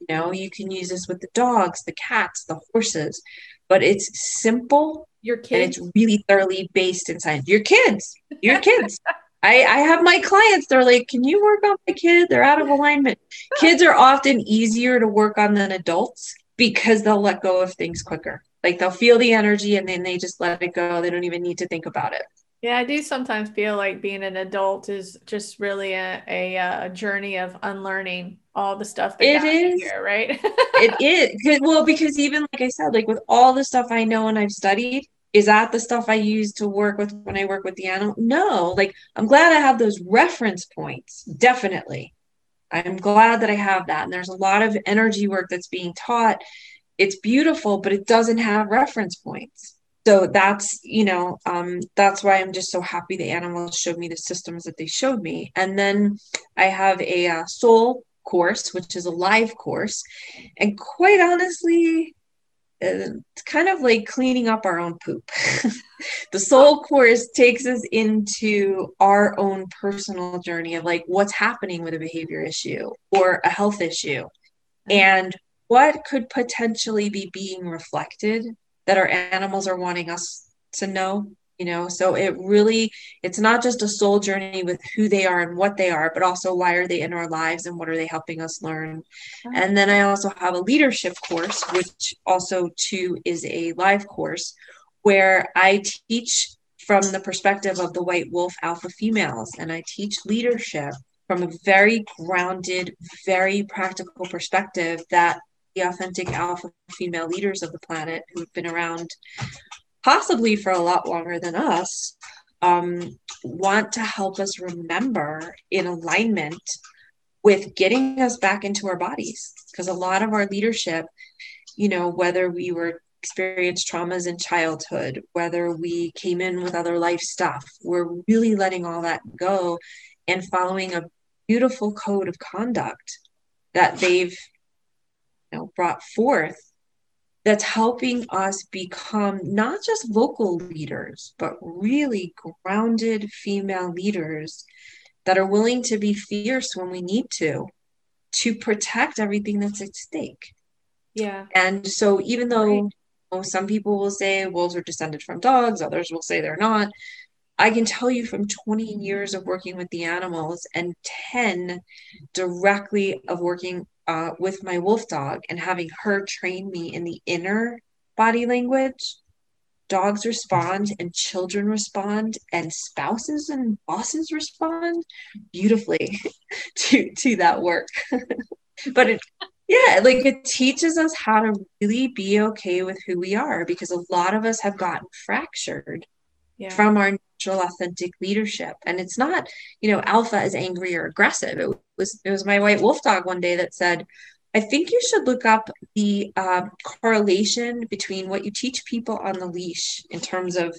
You know, you can use this with the dogs, the cats, the horses. but it's simple Your and kids. it's really thoroughly based in science. Your kids, your kids. I, I have my clients, they're like, Can you work on my kid? They're out of alignment. Kids are often easier to work on than adults because they'll let go of things quicker. Like they'll feel the energy and then they just let it go. They don't even need to think about it. Yeah, I do sometimes feel like being an adult is just really a, a, uh, journey of unlearning all the stuff that It is. here, right? it is well because even like i said like with all the stuff i know and i've studied is that the stuff i use to work with when i work with the animal no like i'm glad i have those reference points definitely i'm glad that i have that. And there's a lot of energy work that's being taught. It's beautiful but it doesn't have reference points. So that's you know um, that's why i'm just so happy the animals showed me the systems that they showed me. And then i have a uh, soul course which is a live course. And quite honestly it's kind of like cleaning up our own poop. The soul course takes us into our own personal journey of like what's happening with a behavior issue or a health issue. Mm-hmm. And what could potentially be being reflected that our animals are wanting us to know you know? So it really it's not just a soul journey with who they are and what they are but also why are they in our lives and what are they helping us learn? And then i also have a leadership course which also too is a live course where i teach from the perspective of the white wolf alpha females and i teach leadership from a very grounded very practical perspective that the authentic alpha female leaders of the planet who've been around possibly for a lot longer than us, um, want to help us remember in alignment with getting us back into our bodies. Because a lot of our leadership, you know, whether we were experienced traumas in childhood, whether we came in with other life stuff, we're really letting all that go and following a beautiful code of conduct that they've you know brought forth that's helping us become not just vocal leaders, but really grounded female leaders that are willing to be fierce when we need to, to protect everything that's at stake. yeah. And so, even though you know, some people will say wolves are descended from dogs, others will say they're not. I can tell you from 20 years of working with the animals and 10 directly of working uh, with my wolf dog and having her train me in the inner body language, dogs respond and children respond and spouses and bosses respond beautifully to to that work. but it yeah, like it teaches us how to really be okay with who we are because a lot of us have gotten fractured Yeah. from our natural authentic leadership. And it's not you know alpha is angry or aggressive. It was it was my white wolf dog one day that said i think you should look up the um, correlation between what you teach people on the leash in terms of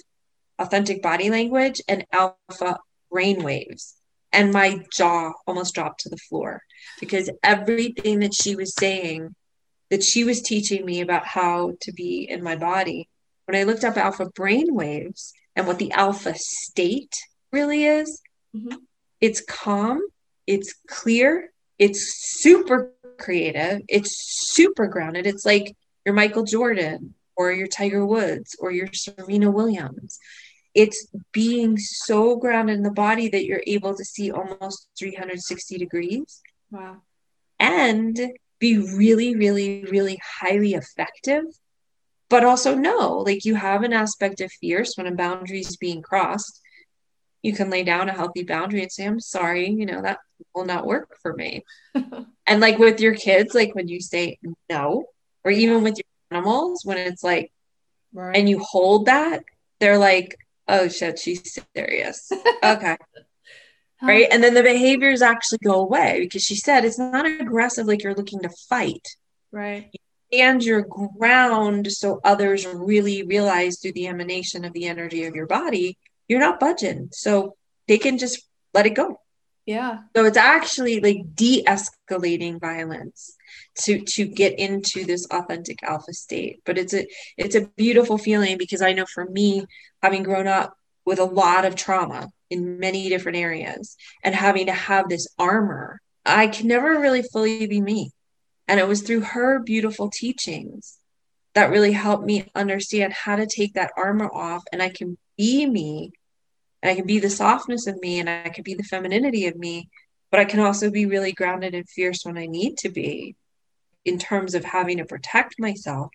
authentic body language and alpha brain waves. And my jaw almost dropped to the floor because everything that she was saying that she was teaching me about how to be in my body when i looked up alpha brain waves and what the alpha state really is Mhm. it's calm it's clear it's super creative it's super grounded it's like your michael jordan or your tiger woods or your serena williams it's being so grounded in the body that you're able to see almost 360 degrees Wow. and be really, really, really highly effective. But also know, like you have an aspect of fierce when a boundary is being crossed. You can lay down a healthy boundary and say, I'm sorry, you know, that will not work for me. and like with your kids, like when you say no, or even with your animals, when it's like, Right. and you hold that, they're like, oh shit, she's serious. Okay. Right? And then the behaviors actually go away because she said it's not aggressive like you're looking to fight. Right. And your ground so others really realize through the emanation of the energy of your body, you're not budging. So they can just let it go. Yeah. So it's actually like de-escalating violence to to get into this authentic alpha state. But it's a it's a beautiful feeling because I know for me, having grown up with a lot of trauma in many different areas and having to have this armor, I can never really fully be me. And it was through her beautiful teachings that really helped me understand how to take that armor off and I can be me and I can be the softness of me and I can be the femininity of me, but I can also be really grounded and fierce when I need to be in terms of having to protect myself.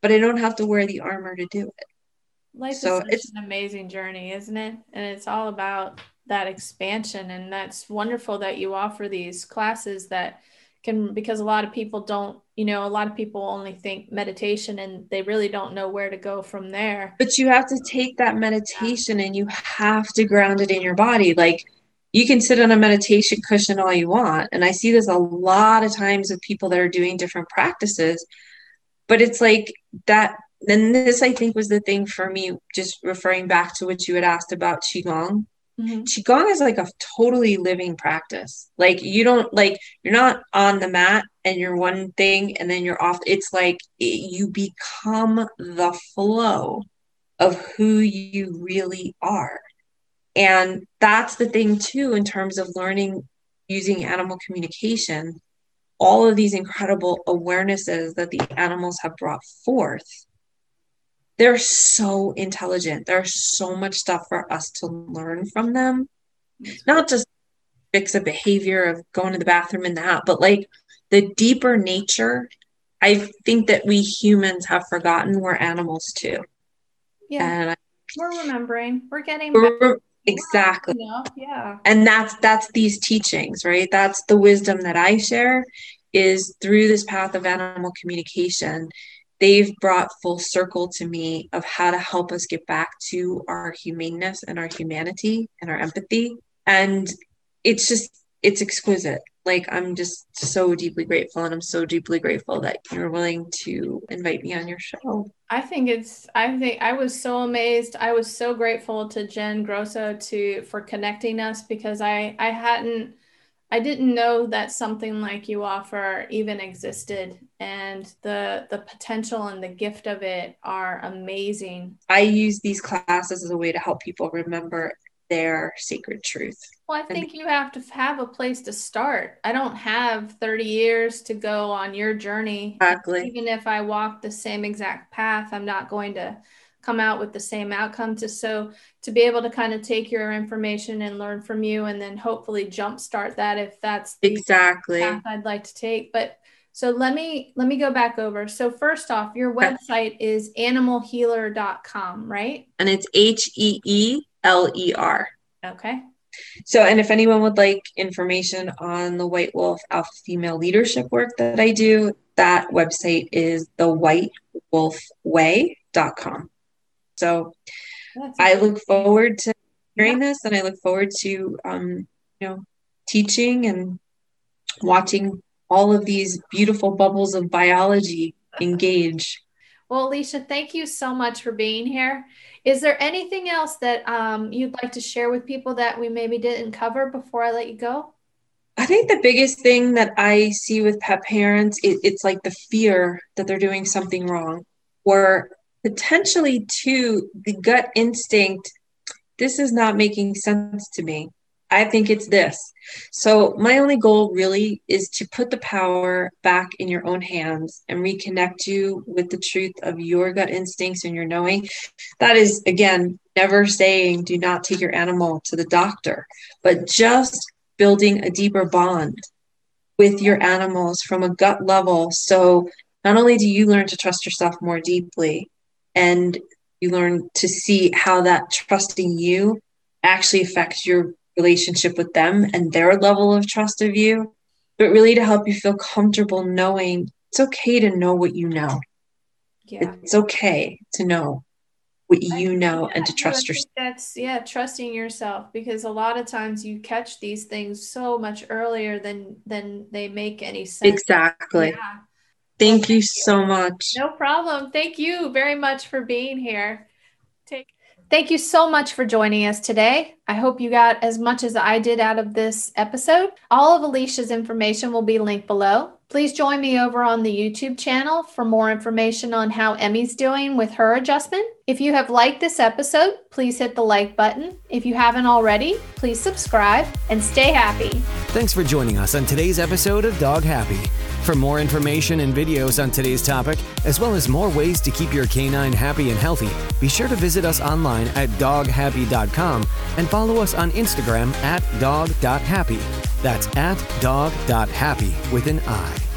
But I don't have to wear the armor to do it. Life so is it's an amazing journey, isn't it? And it's all about that expansion. And that's wonderful that you offer these classes that can, because a lot of people don't, you know, a lot of people only think meditation and they really don't know where to go from there. But you have to take that meditation and you have to ground it in your body. Like, you can sit on a meditation cushion all you want. And I see this a lot of times with people that are doing different practices. But it's like that then this I think was the thing for me, just referring back to what you had asked about Qigong. Mm-hmm. Qigong is like a totally living practice. Like you don't like you're not on the mat and you're one thing and then you're off. It's like it, you become the flow of who you really are. And that's the thing too in terms of learning using animal communication. All of these incredible awarenesses that the animals have brought forth they're so intelligent. There's so much stuff for us to learn from them. Not just fix a behavior of going to the bathroom and that, but like the deeper nature. I think that we humans have forgotten we're animals too. Yeah. And I, we're remembering. We're getting we're, exactly. Yeah. And that's that's these teachings, right? That's the wisdom that I share is through this path of animal communication they've brought full circle to me of how to help us get back to our humaneness and our humanity and our empathy. And it's just it's exquisite. Like i'm just so deeply grateful and i'm so deeply grateful that you're willing to invite me on your show. I think it's i think i was so amazed. I was so grateful to jen grosso to for connecting us because i i hadn't I didn't know that something like you offer even existed and the the potential and the gift of it are amazing. I use these classes as a way to help people remember their sacred truth. Well, I think you have to have a place to start. I don't have 30 years to go on your journey. Exactly. Even if I walk the same exact path, I'm not going to come out with the same outcome to so to be able to kind of take your information and learn from you and then hopefully jumpstart that if that's exactly path I'd like to take. But so let me let me go back over. So first off, your website is animalheeler.com, right? And it's H E E L E R. Okay. So, and if anyone would like information on the White Wolf Alpha Female Leadership work that I do, that website is thewhitewolfway.com. So I look forward to hearing this and I look forward to, um, you know, teaching and watching all of these beautiful bubbles of biology engage. Well, Allecia, thank you so much for being here. Is there anything else that um, you'd like to share with people that we maybe didn't cover before I let you go? I think the biggest thing that I see with pet parents, it, it's like the fear that they're doing something wrong, or potentially to the gut instinct this is not making sense to me. I think it's this. So my only goal really is to put the power back in your own hands and reconnect you with the truth of your gut instincts and your knowing. That is again never saying do not take your animal to the doctor but just building a deeper bond with your animals from a gut level. So not only do you learn to trust yourself more deeply and you learn to see how that trusting you actually affects your relationship with them and their level of trust of you but really to help you feel comfortable knowing it's okay to know what you know yeah. it's okay to know what you know and to trust yourself that's yeah trusting yourself because a lot of times you catch these things so much earlier than than they make any sense exactly yeah. Thank you so much. No problem. Thank you very much for being here. Take Thank you so much for joining us today. I hope you got as much as I did out of this episode. All of Allecia's information will be linked below. Please join me over on the YouTube channel for more information on how Emmy's doing with her adjustment. If you have liked this episode, please hit the like button. If you haven't already, please subscribe and stay happy. Thanks for joining us on today's episode of DogHappi. For more information and videos on today's topic, as well as more ways to keep your canine happy and healthy, be sure to visit us online at doghappi.com and follow us on Instagram at dog.happi. That's at dog.happi with an I.